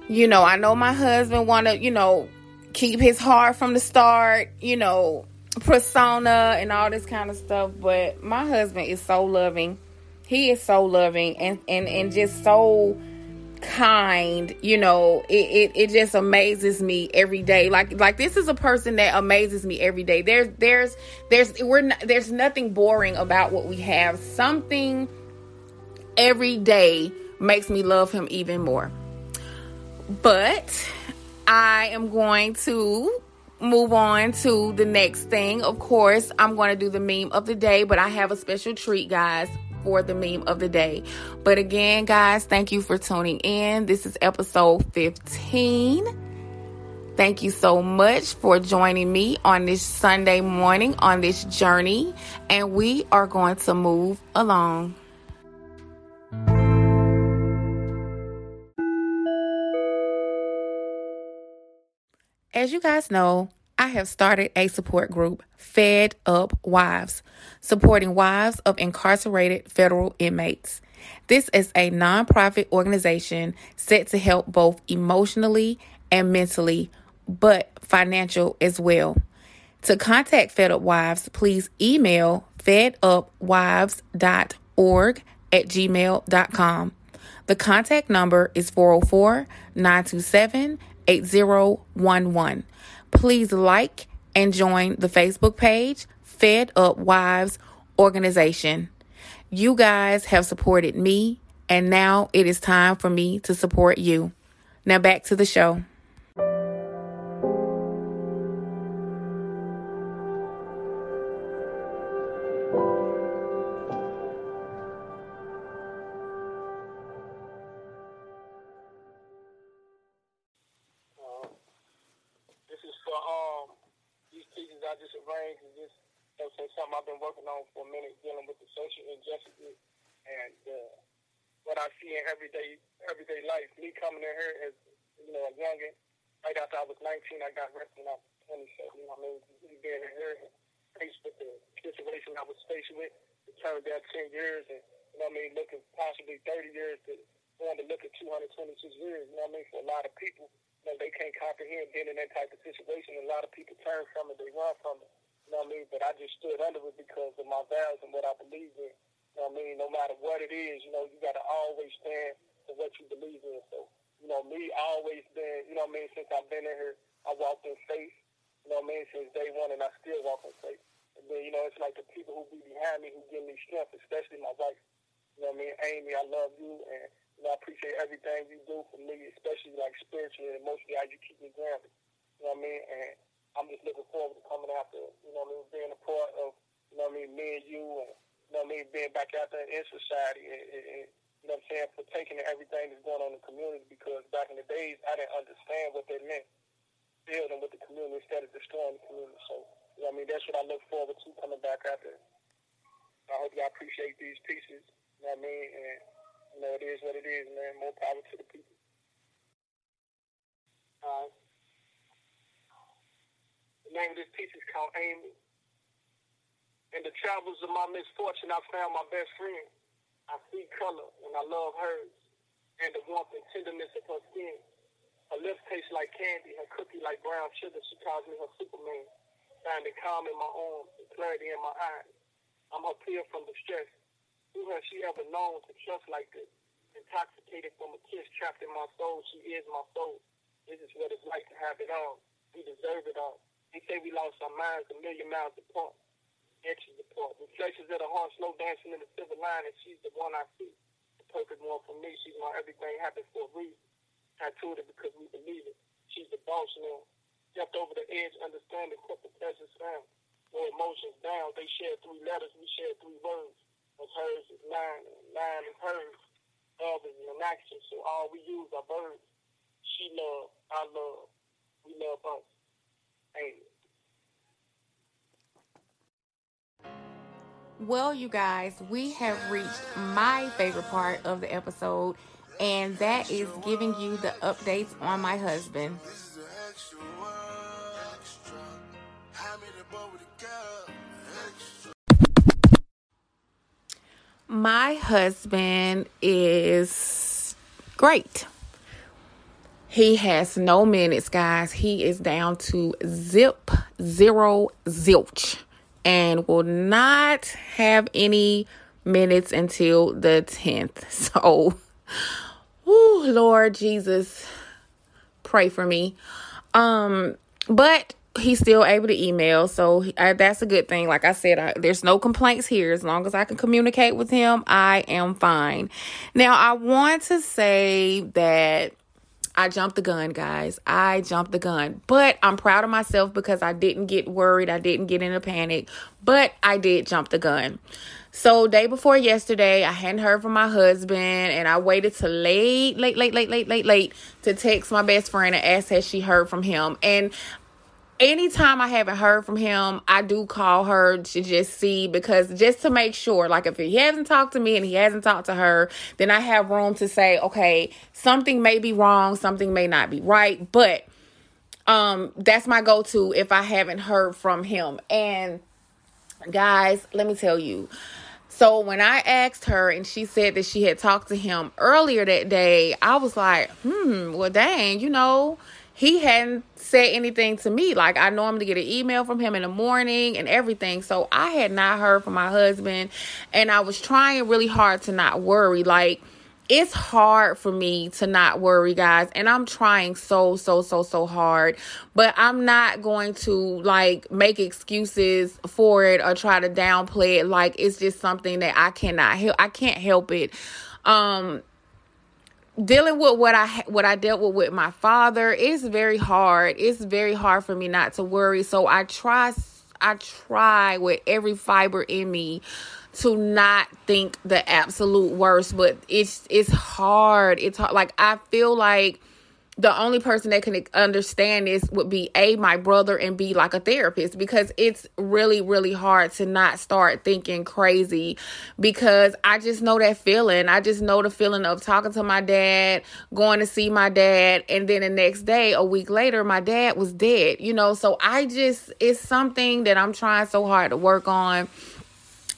you know, I know my husband want to, you know, keep his heart from the start, you know, persona and all this kind of stuff. But my husband is so loving. He is so loving and, and, and just so kind you know it, it it just amazes me every day like like this is a person that amazes me every day there's there's there's we're not, there's nothing boring about what we have something every day makes me love him even more. But I am going to move on to the next thing. Of course, I'm going to do the meme of the day, but I have a special treat, guys, for the meme of the day. But again, guys, thank you for tuning in. This is episode 15. Thank you so much for joining me on this Sunday morning on this journey, and we are going to move along. As you guys know, I have started a support group, Fed Up Wives, supporting wives of incarcerated federal inmates. This is a nonprofit organization set to help both emotionally and mentally, but financial as well. To contact Fed Up Wives, please email fedupwives.org at gmail.com. The contact number is 404 927 8011. Please like and join the Facebook page, Fed Up Wives Organization. You guys have supported me, and now it is time for me to support you. Now back to the show. For a minute, dealing with the social injustices and uh, what I see in everyday everyday life. Me coming in here as you know a youngin, right after I was 19, I got arrested when I was 27. You know, I mean, being in here faced with the situation I was faced with, it turned down 10 years, and you know, I mean, looking possibly 30 years to going to look at 226 years. You know, what I mean, for a lot of people, you know, they can't comprehend being in that type of situation. A lot of people turn from it, they run from it. You know what I mean? But I just stood under it because of my values and what I believe in. You know what I mean? No matter what it is, you know, you got to always stand for what you believe in. So, you know, me, always been, you know what I mean, since I've been in here, I walked in faith, you know what I mean, since day one, and I still walk in faith. And then, you know, it's like the people who be behind me who give me strength, especially my wife. You know what I mean? Amy, I love you, and, you know, I appreciate everything you do for me, especially, like, spiritually and emotionally, how you keep me grounded. You know what I mean? And I'm just looking forward to coming after, you know what I mean, being a part of, you know what I mean, me and you and, you know what I mean, being back out there in society and, and, you know what I'm saying, partaking in everything that's going on in the community because back in the days, I didn't understand what that meant, building with the community instead of destroying the community. So, you know what I mean, that's what I look forward to coming back out there. I hope y'all appreciate these pieces, you know what I mean, and, you know, it is what it is, man. More power to the people. All right. The name of this piece is called Amy. In the travels of my misfortune, I found my best friend. I see color and I love hers, and the warmth and tenderness of her skin. Her lips taste like candy, her cookie like brown sugar. She calls me her Superman. Finding calm in my arms and clarity in my eyes. I'm her peer from the stress. Who has she ever known to trust like this? Intoxicated from a kiss trapped in my soul, she is my soul. This is what it's like to have it all. We deserve it all. They say we lost our minds a million miles apart, inches apart. Reflections of the heart slow dancing in the silver line, and she's the one I see. The perfect one for me. She's my everything happens for a reason. I told it because we believe it. She's the boss now. stepped over the edge, understanding, the precious down, no emotions down. They shared three letters, we shared three words. Of hers is mine, and mine is hers. Love is an action, so all we use are verbs. She love, I love, we love us. Well, you guys, we have reached my favorite part of the episode, and that is giving you the updates on my husband. My husband is great. He has no minutes, guys. He is down to zip, zero, zilch and will not have any minutes until the 10th. So, whoo, Lord Jesus, pray for me. Um, but he's still able to email, so I, that's a good thing. Like I said, I, there's no complaints here. As long as I can communicate with him, I am fine. Now, I want to say that I jumped the gun, guys. I jumped the gun. But I'm proud of myself because I didn't get worried. I didn't get in a panic. But I did jump the gun. So day before yesterday, I hadn't heard from my husband and I waited till late, late, late, late, late, late, late to text my best friend and ask has she heard from him. And anytime I haven't heard from him, I do call her to just see because just to make sure, like if he hasn't talked to me and he hasn't talked to her, then I have room to say, okay, something may be wrong, something may not be right, but um that's my go-to if I haven't heard from him. And guys, let me tell you. So when I asked her and she said that she had talked to him earlier that day, I was like, "Hmm, well dang, you know, he hadn't said anything to me. Like I normally get an email from him in the morning and everything. So I had not heard from my husband and I was trying really hard to not worry. Like it's hard for me to not worry, guys, and I'm trying so so so so hard, but I'm not going to like make excuses for it or try to downplay it like it's just something that I cannot help. I can't help it. Um dealing with what I what I dealt with with my father is very hard. It's very hard for me not to worry. So I try I try with every fiber in me to not think the absolute worst, but it's it's hard. It's hard. like I feel like the only person that can understand this would be a my brother and be like a therapist because it's really really hard to not start thinking crazy because I just know that feeling. I just know the feeling of talking to my dad, going to see my dad, and then the next day, a week later, my dad was dead. You know, so I just it's something that I'm trying so hard to work on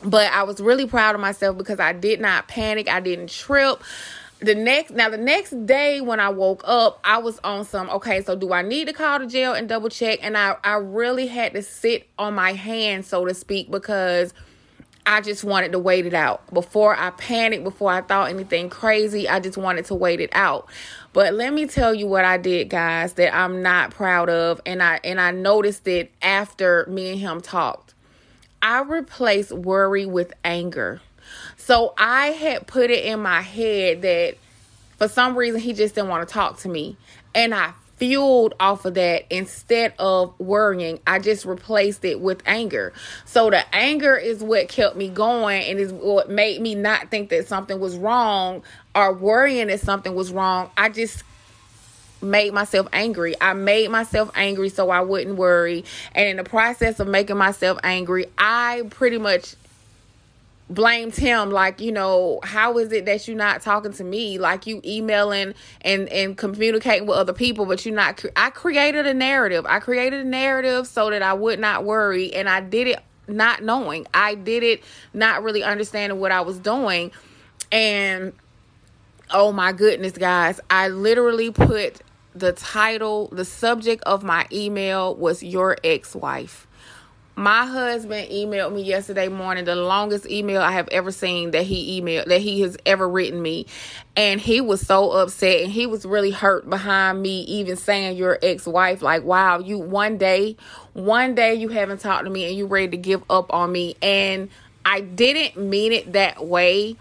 but I was really proud of myself because I did not panic. I didn't trip the next now the next day when I woke up, I was on some okay, so do I need to call the jail and double check? And I, I really had to sit on my hands, so to speak, because I just wanted to wait it out. Before I panicked, before I thought anything crazy, I just wanted to wait it out. But let me tell you what I did, guys, that I'm not proud of. And I and I noticed it after me and him talked. I replaced worry with anger. So I had put it in my head that for some reason he just didn't want to talk to me. And I fueled off of that instead of worrying. I just replaced it with anger. So the anger is what kept me going and is what made me not think that something was wrong or worrying that something was wrong. I just made myself angry. I made myself angry so I wouldn't worry. And in the process of making myself angry, I pretty much blamed him like you know how is it that you're not talking to me? Like you emailing and and communicating with other people but you're not i created a narrative. I created a narrative so that i would not worry and i did it not knowing. I did it not really understanding what i was doing and oh my goodness guys i literally put the title the subject of my email was your ex-wife my husband emailed me yesterday morning, the longest email I have ever seen that he emailed that he has ever written me. And he was so upset and he was really hurt behind me even saying your ex-wife like, "Wow, you one day, one day you haven't talked to me and you ready to give up on me." And I didn't mean it that way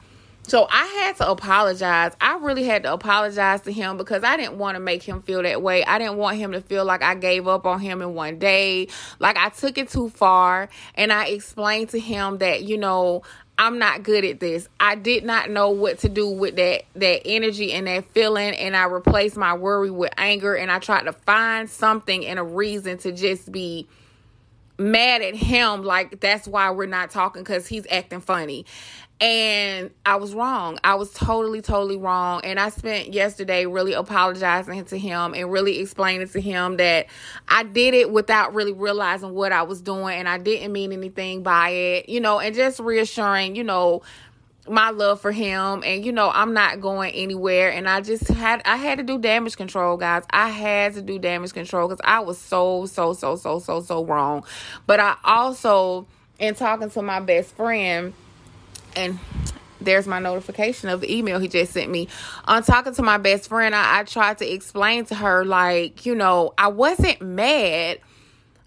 So I had to apologize. I really had to apologize to him because I didn't want to make him feel that way. I didn't want him to feel like I gave up on him in one day. Like I took it too far. And I explained to him that, you know, I'm not good at this. I did not know what to do with that that energy and that feeling and I replaced my worry with anger and I tried to find something and a reason to just be mad at him like that's why we're not talking cuz he's acting funny. And I was wrong. I was totally, totally wrong. And I spent yesterday really apologizing to him and really explaining to him that I did it without really realizing what I was doing and I didn't mean anything by it, you know, and just reassuring, you know, my love for him and you know I'm not going anywhere and I just had I had to do damage control guys I had to do damage control cuz I was so so so so so so wrong but I also in talking to my best friend and there's my notification of the email he just sent me. On talking to my best friend, I, I tried to explain to her, like, you know, I wasn't mad,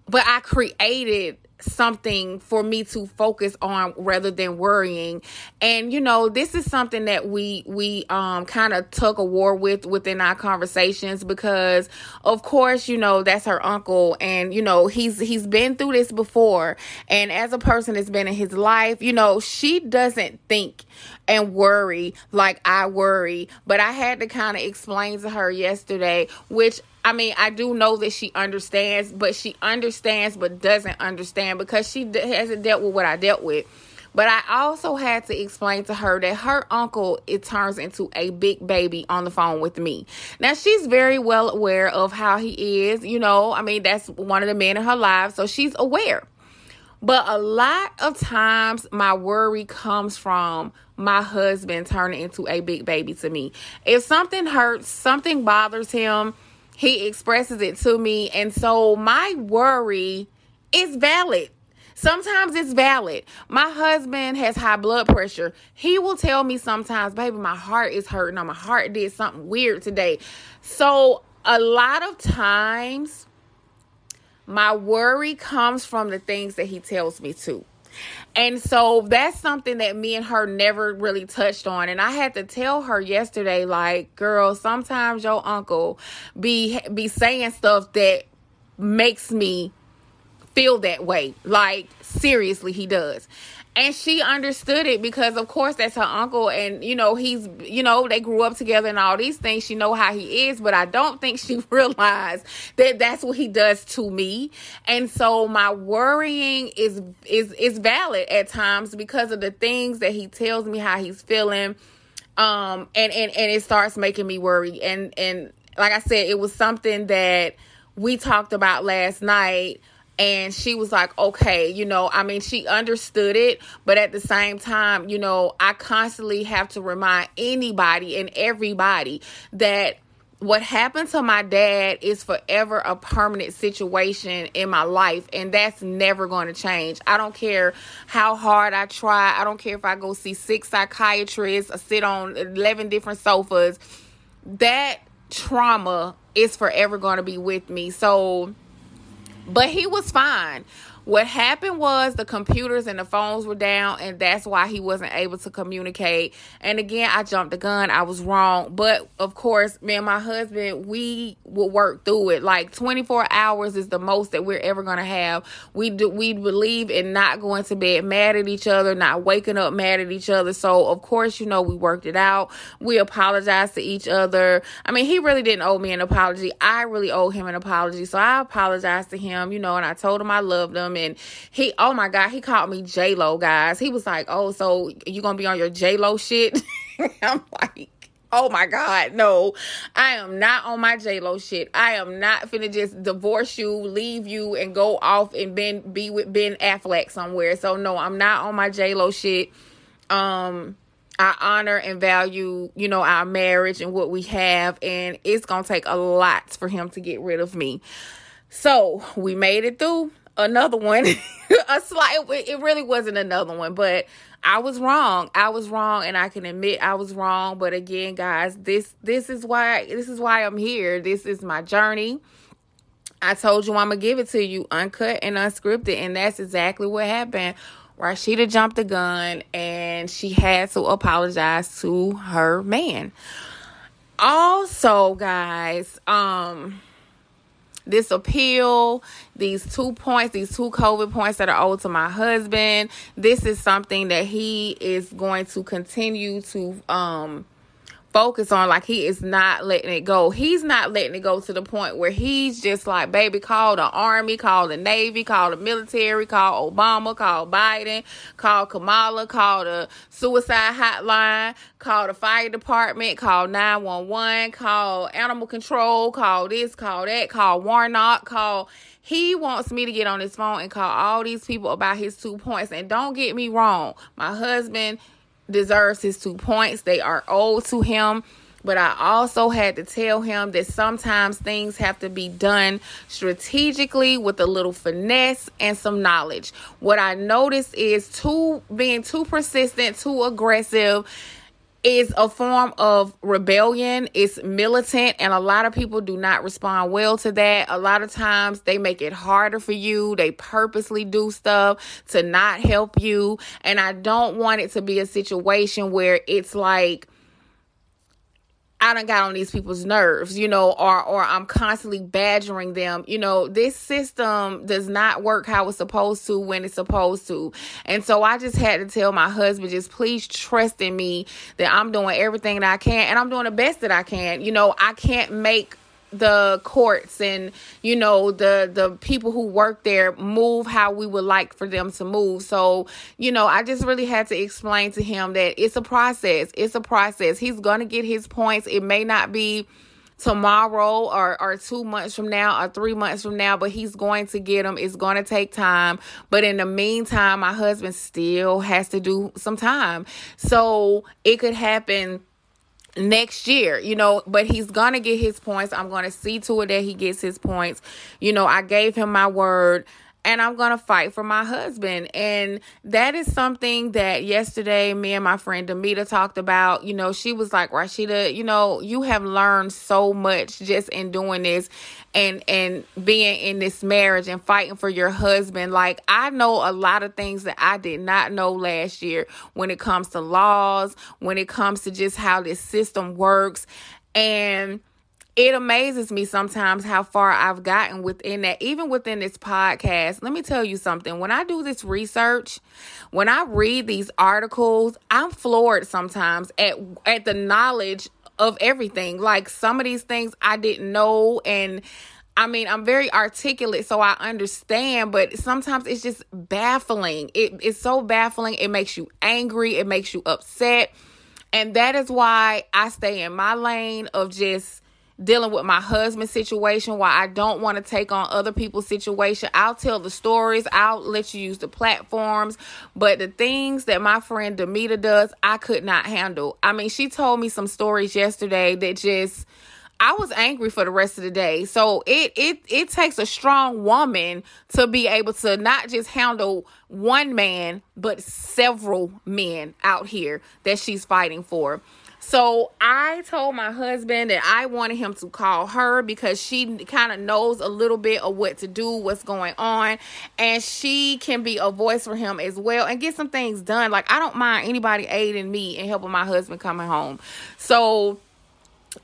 but I created something for me to focus on rather than worrying. And you know this is something that we we um kind of took a war with within our conversations because of course you know that's her uncle and you know he's he's been through this before. And as a person that's been in his life you know she doesn't think and worry like I worry. But I had to kind of explain to her yesterday which I mean, I do know that she understands, but she understands but doesn't understand because she hasn't dealt with what I dealt with. But I also had to explain to her that her uncle it turns into a big baby on the phone with me. Now she's very well aware of how he is, you know. I mean, that's one of the men in her life, so she's aware. But a lot of times my worry comes from my husband turning into a big baby to me. If something hurts, something bothers him, he expresses it to me. And so my worry is valid. Sometimes it's valid. My husband has high blood pressure. He will tell me sometimes, baby, my heart is hurting or my heart did something weird today. So a lot of times, my worry comes from the things that he tells me to. And so that's something that me and her never really touched on. And I had to tell her yesterday, like, girl, sometimes your uncle be be saying stuff that makes me feel that way. Like, seriously, he does and she understood it because of course that's her uncle and you know he's you know they grew up together and all these things. She know how he is but i don't think she realized that that's what he does to me. And so my worrying is is is valid at times because of the things that he tells me how he's feeling um and and and it starts making me worry. And and like i said it was something that we talked about last night and she was like okay you know i mean she understood it but at the same time you know i constantly have to remind anybody and everybody that what happened to my dad is forever a permanent situation in my life and that's never going to change. I don't care how hard i try. I don't care if i go see six psychiatrists or sit on 11 different sofas. That trauma is forever going to be with me. So but he was fine. What happened was the computers and the phones were down, and that's why he wasn't able to communicate. And again, I jumped the gun. I was wrong. But of course, me and my husband, we will work through it. Like 24 hours is the most that we're ever gonna have. We do we believe in not going to bed mad at each other, not waking up mad at each other. So of course, you know, we worked it out. We apologized to each other. I mean, he really didn't owe me an apology. I really owe him an apology. So I apologized to him, you know, and I told him I loved him and he oh my god he called me j lo guys he was like oh so you gonna be on your j lo shit i'm like Oh my God, no. I am not on my J Lo shit. I am not finna just divorce you, leave you, and go off and ben, be with Ben Affleck somewhere. So no, I'm not on my J Lo shit. Um, I honor and value, you know, our marriage and what we have, and it's gonna take a lot for him to get rid of me. So we made it through another one. a slight it really wasn't another one, but I was wrong. I was wrong and I can admit I was wrong, but again, guys, this this is why this is why I'm here. This is my journey. I told you I'm going to give it to you uncut and unscripted and that's exactly what happened Rasheeda jumped the gun and she had to apologize to her man. Also, guys, um, this appeal, these two points, these two COVID points that are owed to my husband, this is something that he is going to continue to um focus on like he is not letting it go. He's not letting it go to the point where he's just like, baby, call the army, call the navy, call the military, call Obama, call Biden, call Kamala, call the suicide hotline, call the fire department, call 911, call animal control, call this, call that, call Warnock, call he wants me to get on his phone and call all these people about his two points. And don't get me wrong, my husband deserves his two points. They are owed to him. But I also had to tell him that sometimes things have to be done strategically with a little finesse and some knowledge. What I noticed is too being too persistent, too aggressive is a form of rebellion. It's militant, and a lot of people do not respond well to that. A lot of times they make it harder for you. They purposely do stuff to not help you. And I don't want it to be a situation where it's like, I don't got on these people's nerves, you know, or or I'm constantly badgering them. You know, this system does not work how it's supposed to when it's supposed to. And so I just had to tell my husband, just please trust in me that I'm doing everything that I can and I'm doing the best that I can. You know, I can't make the courts and you know the the people who work there move how we would like for them to move so you know i just really had to explain to him that it's a process it's a process he's gonna get his points it may not be tomorrow or, or two months from now or three months from now, but he's going to get them. It's going to take time. But in the meantime, my husband still has to do some time. So it could happen next year, you know, but he's going to get his points. I'm going to see to it that he gets his points. You know, I gave him my word and I'm going to fight for my husband. And that is something that yesterday me and my friend Demita talked about. You know, she was like, Rasheeda, you know, you have learned so much just in doing this and and being in this marriage and fighting for your husband. Like I know a lot of things that I did not know last year when it comes to laws, when it comes to just how this system works. And it amazes me sometimes how far I've gotten within that, even within this podcast. Let me tell you something. When I do this research, when I read these articles, I'm floored sometimes at at the knowledge of everything. Like some of these things I didn't know and I mean, I'm very articulate, so I understand, but sometimes it's just baffling. It, it's so baffling. It makes you angry. It makes you upset. And that is why I stay in my lane of just dealing with my husband's situation why I don't want to take on other people's situation. I'll tell the stories, I'll let you use the platforms, but the things that my friend Demita does, I could not handle. I mean, she told me some stories yesterday that just I was angry for the rest of the day. So it it it takes a strong woman to be able to not just handle one man, but several men out here that she's fighting for. So I told my husband that I wanted him to call her because she kind of knows a little bit of what to do, what's going on, and she can be a voice for him as well and get some things done. Like I don't mind anybody aiding me and helping my husband coming home. So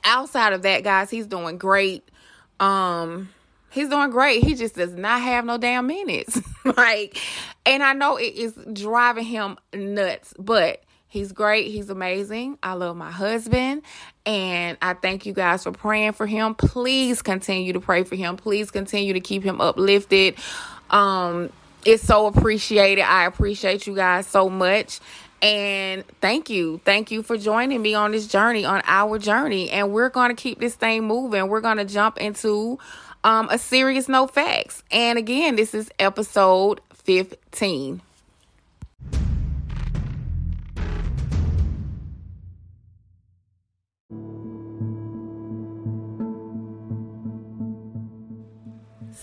outside of that, guys, he's doing great. Um he's doing great. He just does not have no damn minutes. like and I know it is driving him nuts, but He's great. He's amazing. I love my husband. And I thank you guys for praying for him. Please continue to pray for him. Please continue to keep him uplifted. Um, it's so appreciated. I appreciate you guys so much. And thank you. Thank you for joining me on this journey, on our journey. And we're going to keep this thing moving. We're going to jump into um, a serious no facts. And again, this is episode 15.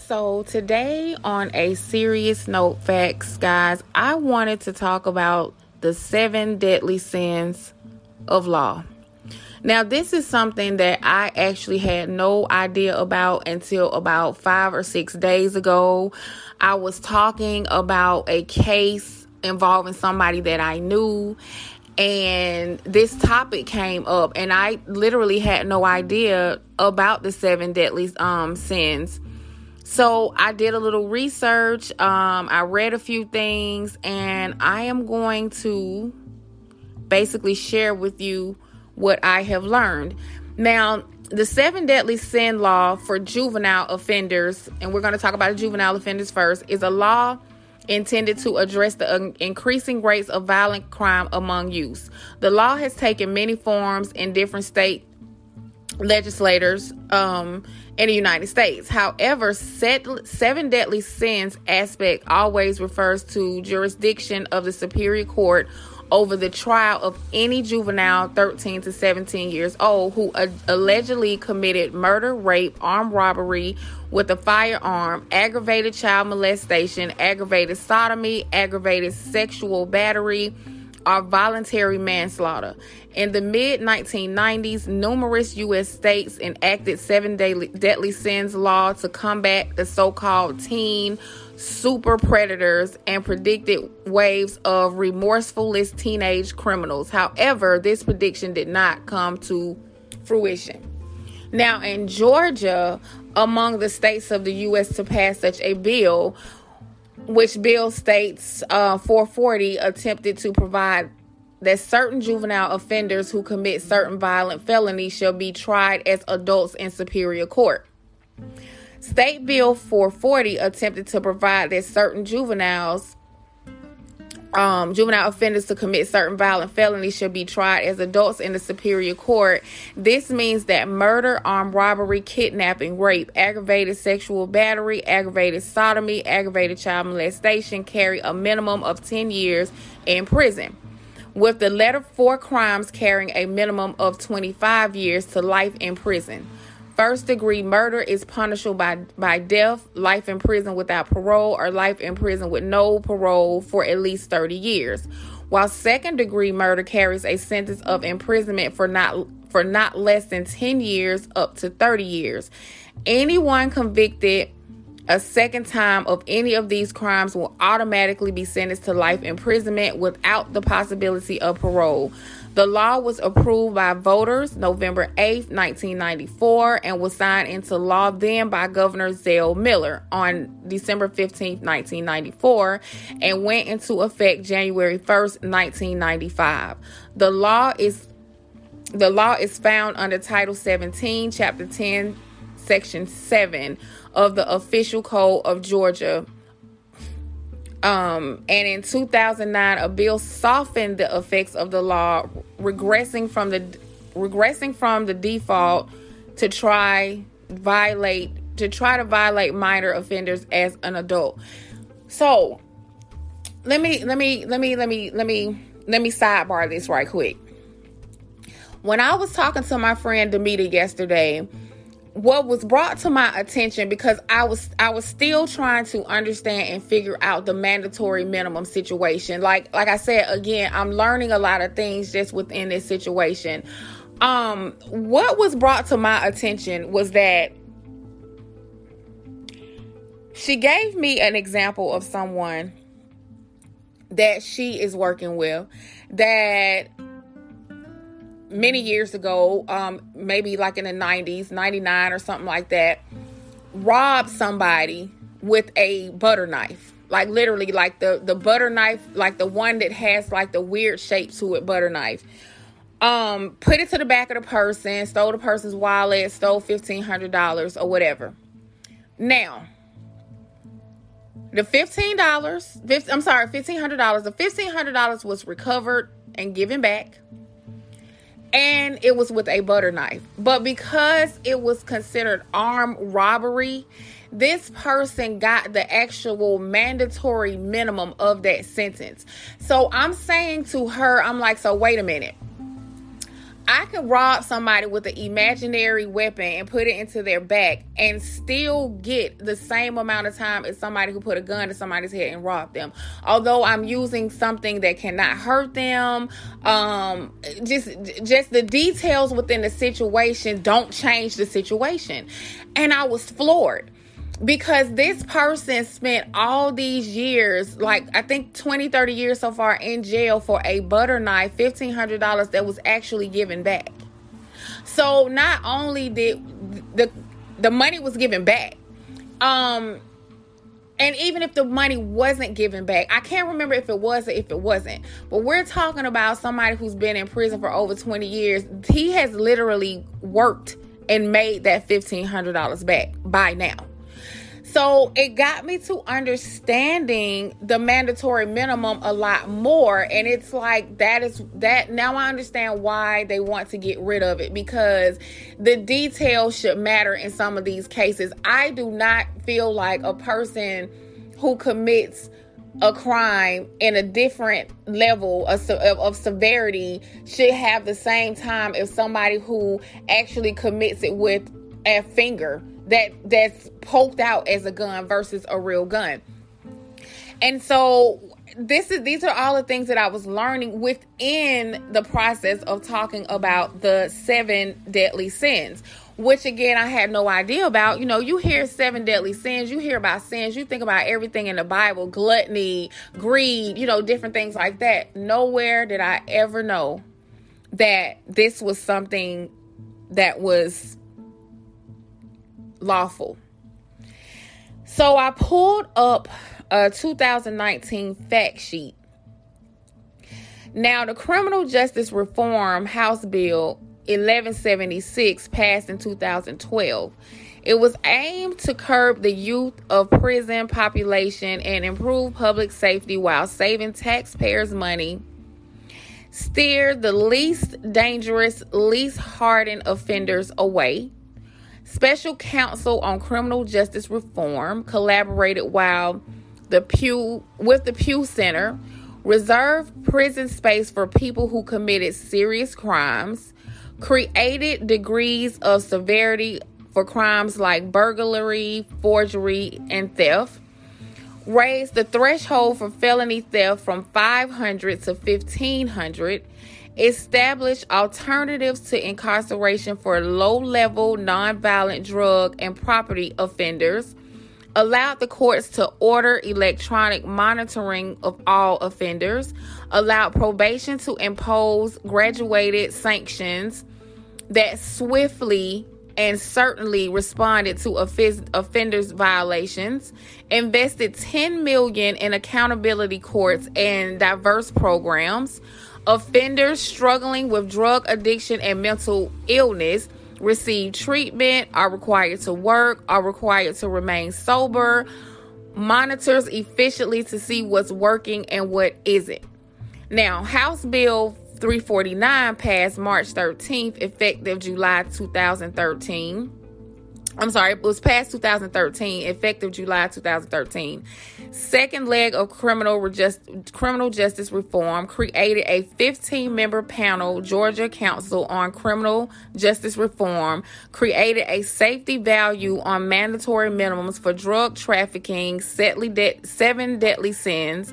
So, today, on a serious note, facts, guys, I wanted to talk about the seven deadly sins of law. Now, this is something that I actually had no idea about until about five or six days ago. I was talking about a case involving somebody that I knew and this topic came up and I literally had no idea about the seven deadly um sins. So I did a little research, um I read a few things and I am going to basically share with you what I have learned. Now, the seven deadly sin law for juvenile offenders, and we're going to talk about juvenile offenders first, is a law intended to address the increasing rates of violent crime among youth. The law has taken many forms in different state legislators um, in the United States. However, set, seven deadly sins aspect always refers to jurisdiction of the Superior Court over the trial of any juvenile 13 to 17 years old who uh, allegedly committed murder, rape, armed robbery with a firearm, aggravated child molestation, aggravated sodomy, aggravated sexual battery, or voluntary manslaughter. In the mid 1990s, numerous U.S. states enacted seven deadly sins law to combat the so called teen super predators and predicted waves of remorsefulness teenage criminals. However, this prediction did not come to fruition. Now, in Georgia, among the states of the U.S. to pass such a bill, which bill states uh, 440 attempted to provide that certain juvenile offenders who commit certain violent felonies shall be tried as adults in superior court. State Bill 440 attempted to provide that certain juveniles, um, juvenile offenders to commit certain violent felonies should be tried as adults in the superior court. This means that murder, armed robbery, kidnapping, rape, aggravated sexual battery, aggravated sodomy, aggravated child molestation carry a minimum of 10 years in prison with the letter four crimes carrying a minimum of 25 years to life in prison. First degree murder is punishable by, by death, life in prison without parole, or life in prison with no parole for at least 30 years. While second degree murder carries a sentence of imprisonment for not for not less than 10 years up to 30 years. Anyone convicted a second time of any of these crimes will automatically be sentenced to life imprisonment without the possibility of parole. The law was approved by voters November 8, 1994, and was signed into law then by Governor Zell Miller on December 15, 1994, and went into effect January 1st, 1995. The law is the law is found under Title 17, Chapter 10, Section 7 of the Official Code of Georgia um, and in 2009, a bill softened the effects of the law, regressing from the regressing from the default to try violate to try to violate minor offenders as an adult. So, let me let me let me let me let me let me sidebar this right quick. When I was talking to my friend Demita yesterday, what was brought to my attention because I was I was still trying to understand and figure out the mandatory minimum situation. Like like I said again, I'm learning a lot of things just within this situation. Um what was brought to my attention was that she gave me an example of someone that she is working with that many years ago, um, maybe like in the 90s, 99 or something like that, robbed somebody with a butter knife. Like literally, like the, the butter knife, like the one that has like the weird shape to it, butter knife. Um, put it to the back of the person, stole the person's wallet, stole $1,500 or whatever. Now, the $15, I'm sorry, $1,500, the $1,500 was recovered and given back and it was with a butter knife. But because it was considered armed robbery, this person got the actual mandatory minimum of that sentence. So I'm saying to her, I'm like, so wait a minute. I can rob somebody with an imaginary weapon and put it into their back and still get the same amount of time as somebody who put a gun to somebody's head and robbed them. Although I'm using something that cannot hurt them, um, just just the details within the situation don't change the situation. And I was floored. Because this person spent all these years like i think 20 30 years so far in jail for a butter knife $1500 that was actually given back. So not only did the the money was given back um and even if the money wasn't given back i can't remember if it was or if it wasn't but we're talking about somebody who's been in prison for over 20 years. He has literally worked and made that $1500 back by now so it got me to understanding the mandatory minimum a lot more. And it's like that is that now I understand why they want to get rid of it because the details should matter in some of these cases. I do not feel like a person who commits a crime in a different level of, of, of, severity should have the same time as somebody who actually commits it with a finger that that's poked out as a gun versus a real gun. And so this is these are all the things that I was learning within the process of talking about the seven deadly sins, which again I had no idea about. You know, you hear seven deadly sins, you hear about sins, you think about everything in the Bible, gluttony, greed, you know, different things like that. Nowhere did I ever know that this was something that was lawful. So I pulled up a 2019 fact sheet. Now, the Criminal Justice Reform House Bill 1176 passed in 2012. It was aimed to curb the youth of prison population and improve public safety while saving taxpayers' money, steer the least dangerous, least hardened offenders away, Special Council on Criminal Justice Reform collaborated while the Pew with the Pew Center reserved prison space for people who committed serious crimes, created degrees of severity for crimes like burglary, forgery, and theft, raised the threshold for felony theft from 500 to 1500 establish alternatives to incarceration for low level nonviolent drug and property offenders, allowed the courts to order electronic monitoring of all offenders, allowed probation to impose graduated sanctions that swiftly and certainly responded to offenders violations. Invested 10 million in accountability courts and diverse programs Offenders struggling with drug addiction and mental illness receive treatment, are required to work, are required to remain sober, monitors efficiently to see what's working and what isn't. Now, House Bill 349 passed March 13th, effective July 2013. I'm sorry, it was passed 2013, effective July 2013. Second leg of criminal just, criminal justice reform created a 15 member panel, Georgia Council on Criminal Justice Reform, created a safety value on mandatory minimums for drug trafficking, seven deadly sins,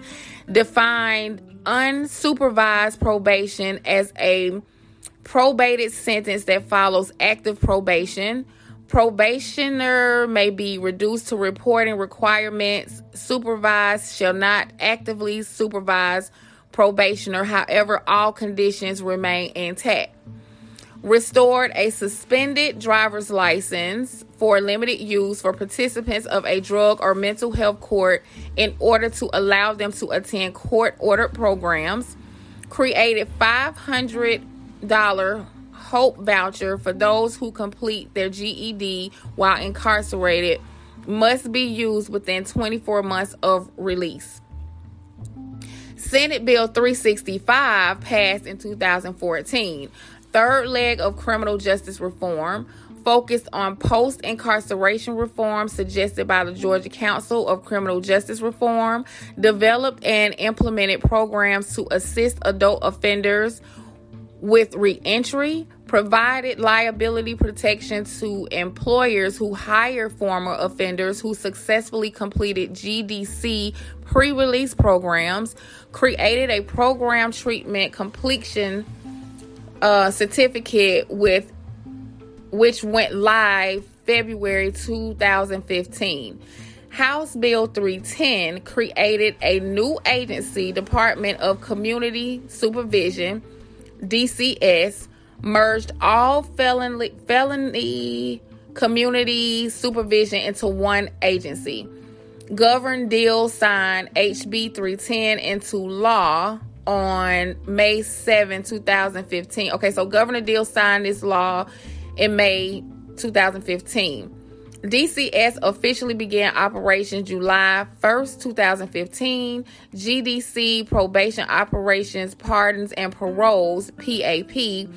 defined unsupervised probation as a probated sentence that follows active probation Probationer may be reduced to reporting requirements. Supervised shall not actively supervise probationer. However, all conditions remain intact. Restored a suspended driver's license for limited use for participants of a drug or mental health court in order to allow them to attend court ordered programs. Created $500 Hope voucher for those who complete their GED while incarcerated must be used within 24 months of release. Senate Bill 365 passed in 2014. Third leg of criminal justice reform focused on post incarceration reform suggested by the Georgia Council of Criminal Justice Reform, developed and implemented programs to assist adult offenders with reentry, provided liability protection to employers who hire former offenders who successfully completed GDC pre release programs, created a program treatment completion uh, certificate with which went live February 2015. House Bill 310 created a new agency, Department of Community Supervision, DCS, merged all felony, felony community supervision into one agency. Governor Deal signed HB 310 into law on May 7, 2015. Okay, so Governor Deal signed this law in May 2015. DCS officially began operation July 1st, 2015. GDC Probation Operations, Pardons, and Paroles, PAP,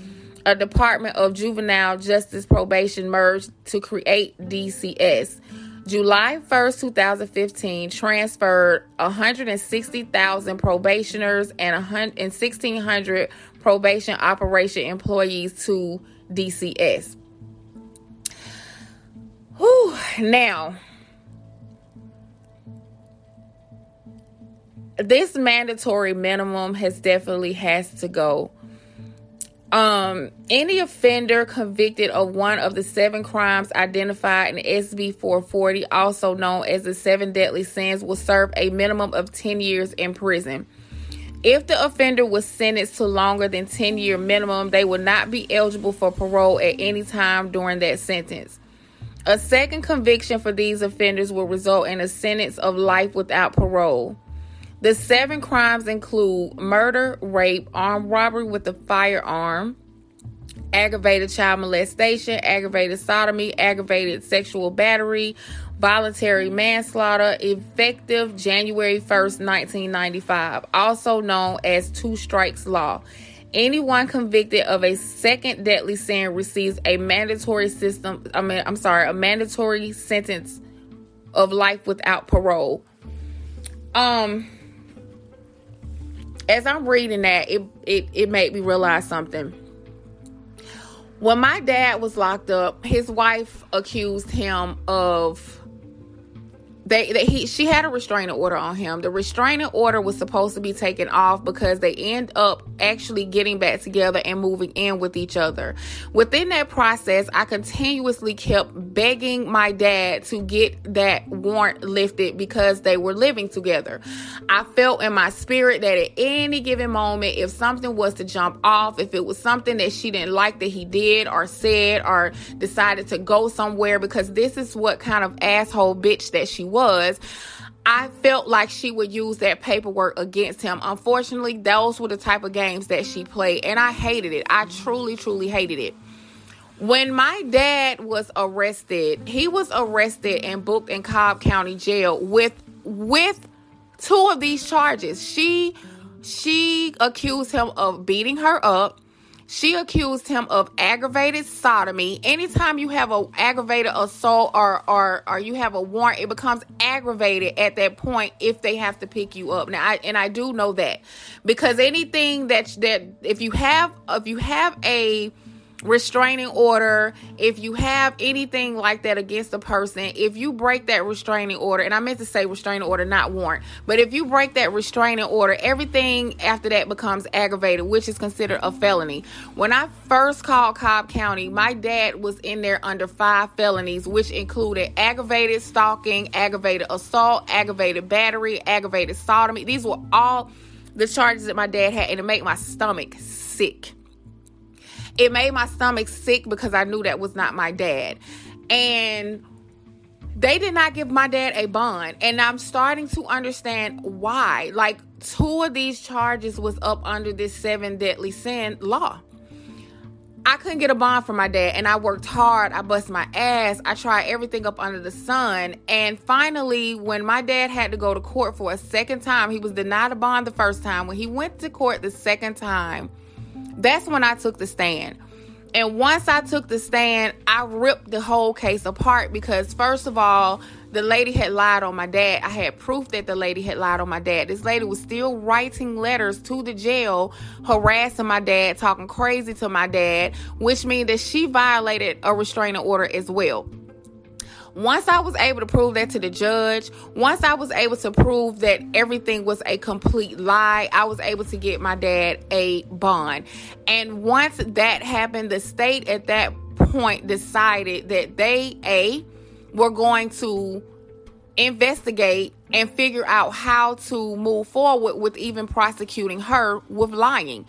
a Department of Juvenile Justice Probation merged to create DCS. July 1st, 2015, transferred 160,000 probationers and 1,600 probation operation employees to DCS. Whew. Now, this mandatory minimum has definitely has to go. Um, any offender convicted of one of the seven crimes identified in SB 440, also known as the seven deadly sins, will serve a minimum of 10 years in prison. If the offender was sentenced to longer than 10 year minimum, they will not be eligible for parole at any time during that sentence. A second conviction for these offenders will result in a sentence of life without parole. The seven crimes include murder, rape, armed robbery with a firearm, aggravated child molestation, aggravated sodomy, aggravated sexual battery, voluntary manslaughter, effective January 1st, 1995, also known as two strikes law. Anyone convicted of a second deadly sin receives a mandatory system I mean I'm sorry, a mandatory sentence of life without parole. Um as I'm reading that, it, it, it made me realize something. When my dad was locked up, his wife accused him of they, they he she had a restraining order on him. The restraining order was supposed to be taken off because they end up actually getting back together and moving in with each other. Within that process, I continuously kept begging my dad to get that warrant lifted because they were living together. I felt in my spirit that at any given moment, if something was to jump off, if it was something that she didn't like that he did or said or decided to go somewhere, because this is what kind of asshole bitch that she was, I felt like she would use that paperwork against him. Unfortunately, those were the type of games that she played, and I hated it. I truly, truly hated it. When my dad was arrested, he was arrested and booked in Cobb County Jail with with two of these charges. She she accused him of beating her up she accused him of aggravated sodomy. Anytime you have a aggravated assault or, or or you have a warrant, it becomes aggravated at that point if they have to pick you up. Now, I, and I do know that because anything that that if you have if you have a restraining order, if you have anything like that against a person, if you break that restraining order, and I meant to say restraining order, not warrant, but if you break that restraining order, everything after that becomes aggravated, which is considered a felony. When I first called Cobb County, my dad was in there under five felonies, which included aggravated stalking, aggravated assault, aggravated battery, aggravated sodomy. These were all the charges that my dad had, and it made my stomach sick. It made my stomach sick because I knew that was not my dad. And they did not give my dad a bond. And I'm starting to understand why. Like, two of these charges was up under this seven deadly sin law. I couldn't get a bond for my dad, and I worked hard. I bust my ass. I tried everything up under the sun. And finally, when my dad had to go to court for a second time, he was denied a bond the first time. When he went to court the second time, that's when I took the stand. And once I took the stand, I ripped the whole case apart because, first of all, the lady had lied on my dad. I had proof that the lady had lied on my dad. This lady was still writing letters to the jail, harassing my dad, talking crazy to my dad, which means that she violated a restraining order as well. Once I was able to prove that to the judge, once I was able to prove that everything was a complete lie, I was able to get my dad a bond. And once that happened, the state at that point decided that they a were going to investigate and figure out how to move forward with even prosecuting her with lying.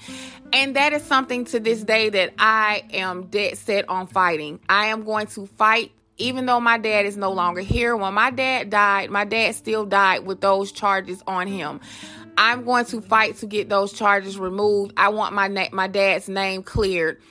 And that is something to this day that I am dead set on fighting. I am going to fight even though my dad is no longer here. When my dad died, my dad still died with those charges on him. I'm going to fight to get those charges removed. I want my na- my dad's name cleared.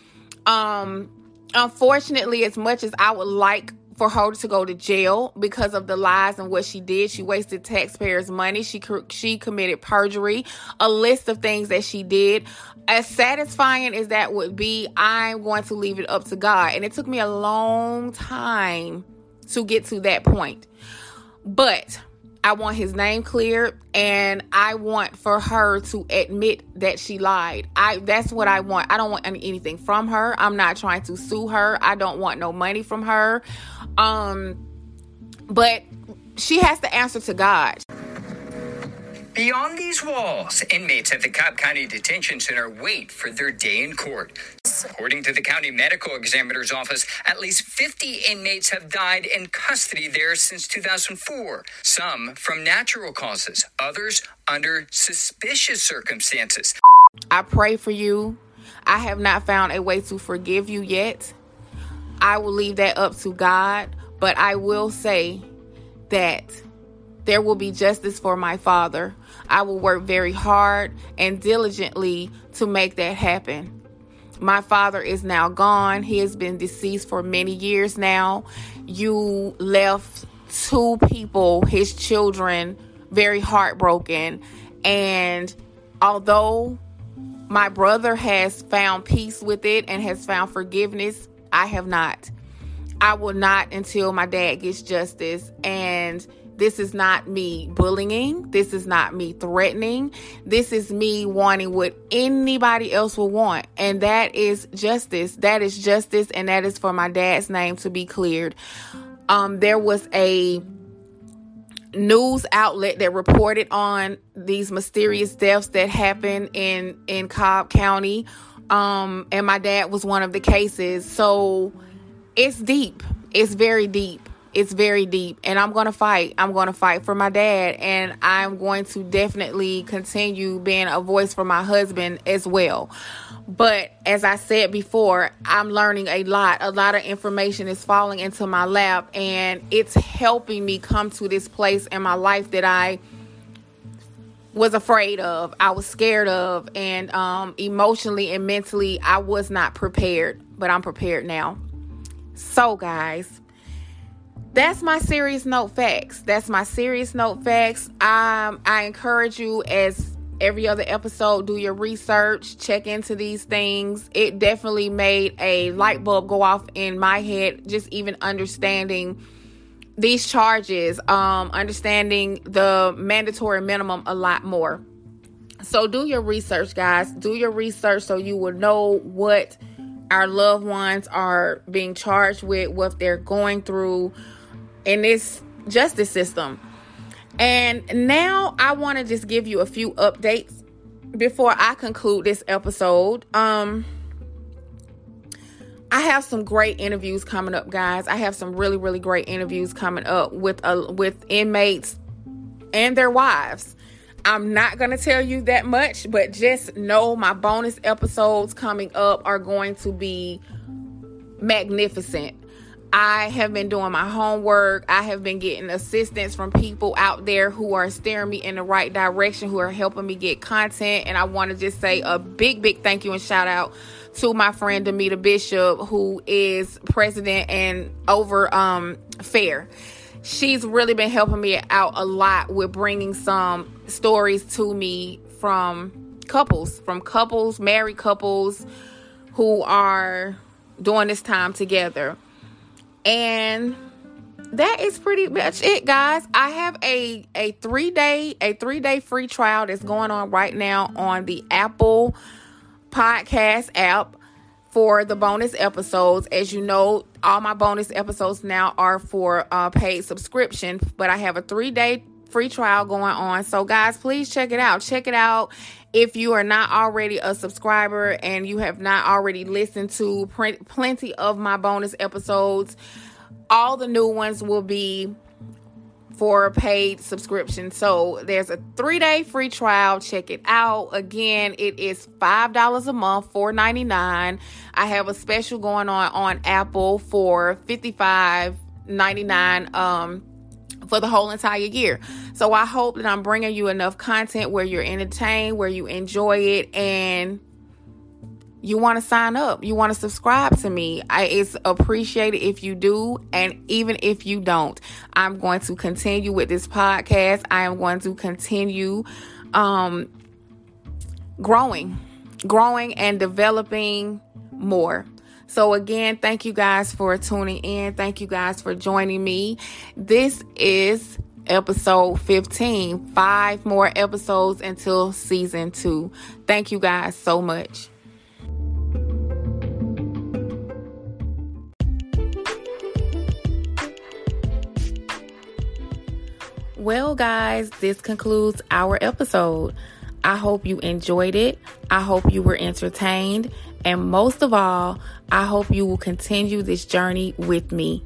Um unfortunately, as much as I would like for her to go to jail because of the lies and what she did. She wasted taxpayers' money. She she committed perjury. A list of things that she did. As satisfying as that would be, I'm going to leave it up to God. And it took me a long time to get to that point. But I want his name cleared and I want for her to admit that she lied. I that's what I want. I don't want any, anything from her. I'm not trying to sue her. I don't want no money from her. Um but she has to answer to God. Beyond these walls, inmates at the Cobb County Detention Center wait for their day in court. According to the county medical examiner's office, at least 50 inmates have died in custody there since 2004. Some from natural causes, others under suspicious circumstances. I pray for you. I have not found a way to forgive you yet. I will leave that up to God, but I will say that there will be justice for my father. I will work very hard and diligently to make that happen. My father is now gone. He has been deceased for many years now. You left two people, his children, very heartbroken. And although my brother has found peace with it and has found forgiveness, I have not. I will not until my dad gets justice. And this is not me bullying. This is not me threatening. This is me wanting what anybody else will want. And that is justice. That is justice. And that is for my dad's name to be cleared. Um, there was a news outlet that reported on these mysterious deaths that happened in in Cobb County. Um, and my dad was one of the cases. So it's deep. It's very deep it's very deep and i'm going to fight. I'm going to fight for my dad and i'm going to definitely continue being a voice for my husband as well. But as i said before i'm learning a lot. A lot of information is falling into my lap and it's helping me come to this place in my life that i was afraid of i was scared of and um, emotionally and mentally i was not prepared but i'm prepared now. So guys that's my serious note facts. That's my serious note facts. Um, I encourage you as every other episode, do your research, check into these things. It definitely made a light bulb go off in my head, just even understanding these charges, um, understanding the mandatory minimum a lot more. So do your research, guys. Do your research so you will know what our loved ones are being charged with, what they're going through in this justice system. And now I want to just give you a few updates before I conclude this episode. Um I have some great interviews coming up, guys. I have some really really great interviews coming up with uh, with inmates and their wives. I'm not going to tell you that much, but just know my bonus episodes coming up are going to be magnificent. I have been doing my homework. I have been getting assistance from people out there who are steering me in the right direction, who are helping me get content. And I want to just say a big, big thank you and shout out to my friend Demita Bishop, who is president and over um, FAIR. She's really been helping me out a lot with bringing some stories to me from couples, from couples, married couples who are doing this time together. And that is pretty much it guys. I have a a three day a three day free trial that's going on right now on the apple podcast app for the bonus episodes. As you know all my bonus episodes now are for uh, paid subscription but i have a three day free trial going on. So guys please check it out. Check it out if you are not already a subscriber and you have not already listened to plenty of my bonus episodes, all the new ones will be for a paid subscription. So there's a three day free trial. Check it out. Again, it is $5 a month, $4.99. I have a special going on on Apple for $55.99 um, for the whole entire year. So I hope that I'm bringing you enough content where you're entertained, where you enjoy it, and you want to sign up, you want to subscribe to me. I, it's appreciated if you do, and even if you don't, I'm going to continue with this podcast. I am going to continue um, growing, growing, and developing more. So, again, thank you guys for tuning in. Thank you guys for joining me. This is episode 15. Five more episodes until season two. Thank you guys so much. Well, guys, this concludes our episode. I hope you enjoyed it. I hope you were entertained. And most of all, I hope you will continue this journey with me.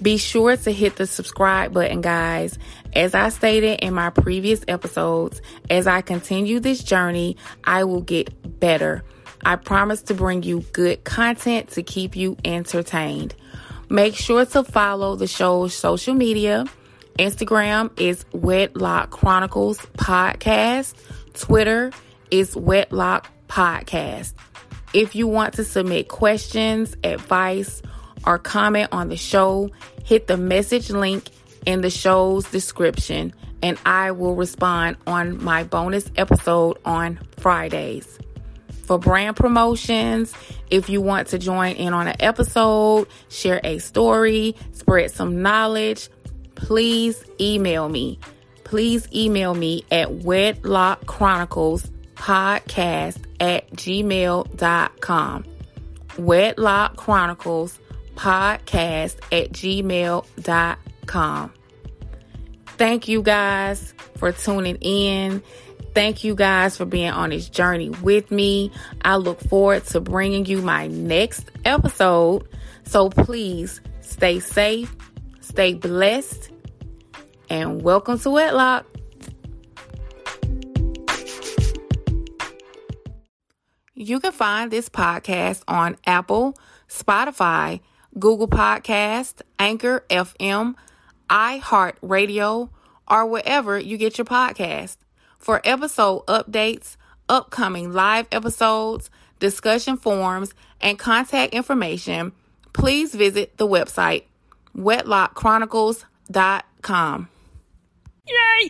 Be sure to hit the subscribe button, guys. As I stated in my previous episodes, as I continue this journey, I will get better. I promise to bring you good content to keep you entertained. Make sure to follow the show's social media Instagram is Wedlock Chronicles Podcast. Twitter is Wedlock Podcast. If you want to submit questions, advice, or comment on the show, hit the message link in the show's description and I will respond on my bonus episode on Fridays. For brand promotions, if you want to join in on an episode, share a story, spread some knowledge, please email me. Please email me at Wedlock Chronicles podcast at gmail.com. Wedlock Chronicles podcast at gmail.com. Thank you guys for tuning in. Thank you guys for being on this journey with me. I look forward to bringing you my next episode. So please stay safe Stay blessed and welcome to Wedlock. You can find this podcast on Apple, Spotify, Google Podcast, Anchor FM, iHeartRadio, or wherever you get your podcast. For episode updates, upcoming live episodes, discussion forums, and contact information, please visit the website wedlockchronicles.com. Yay!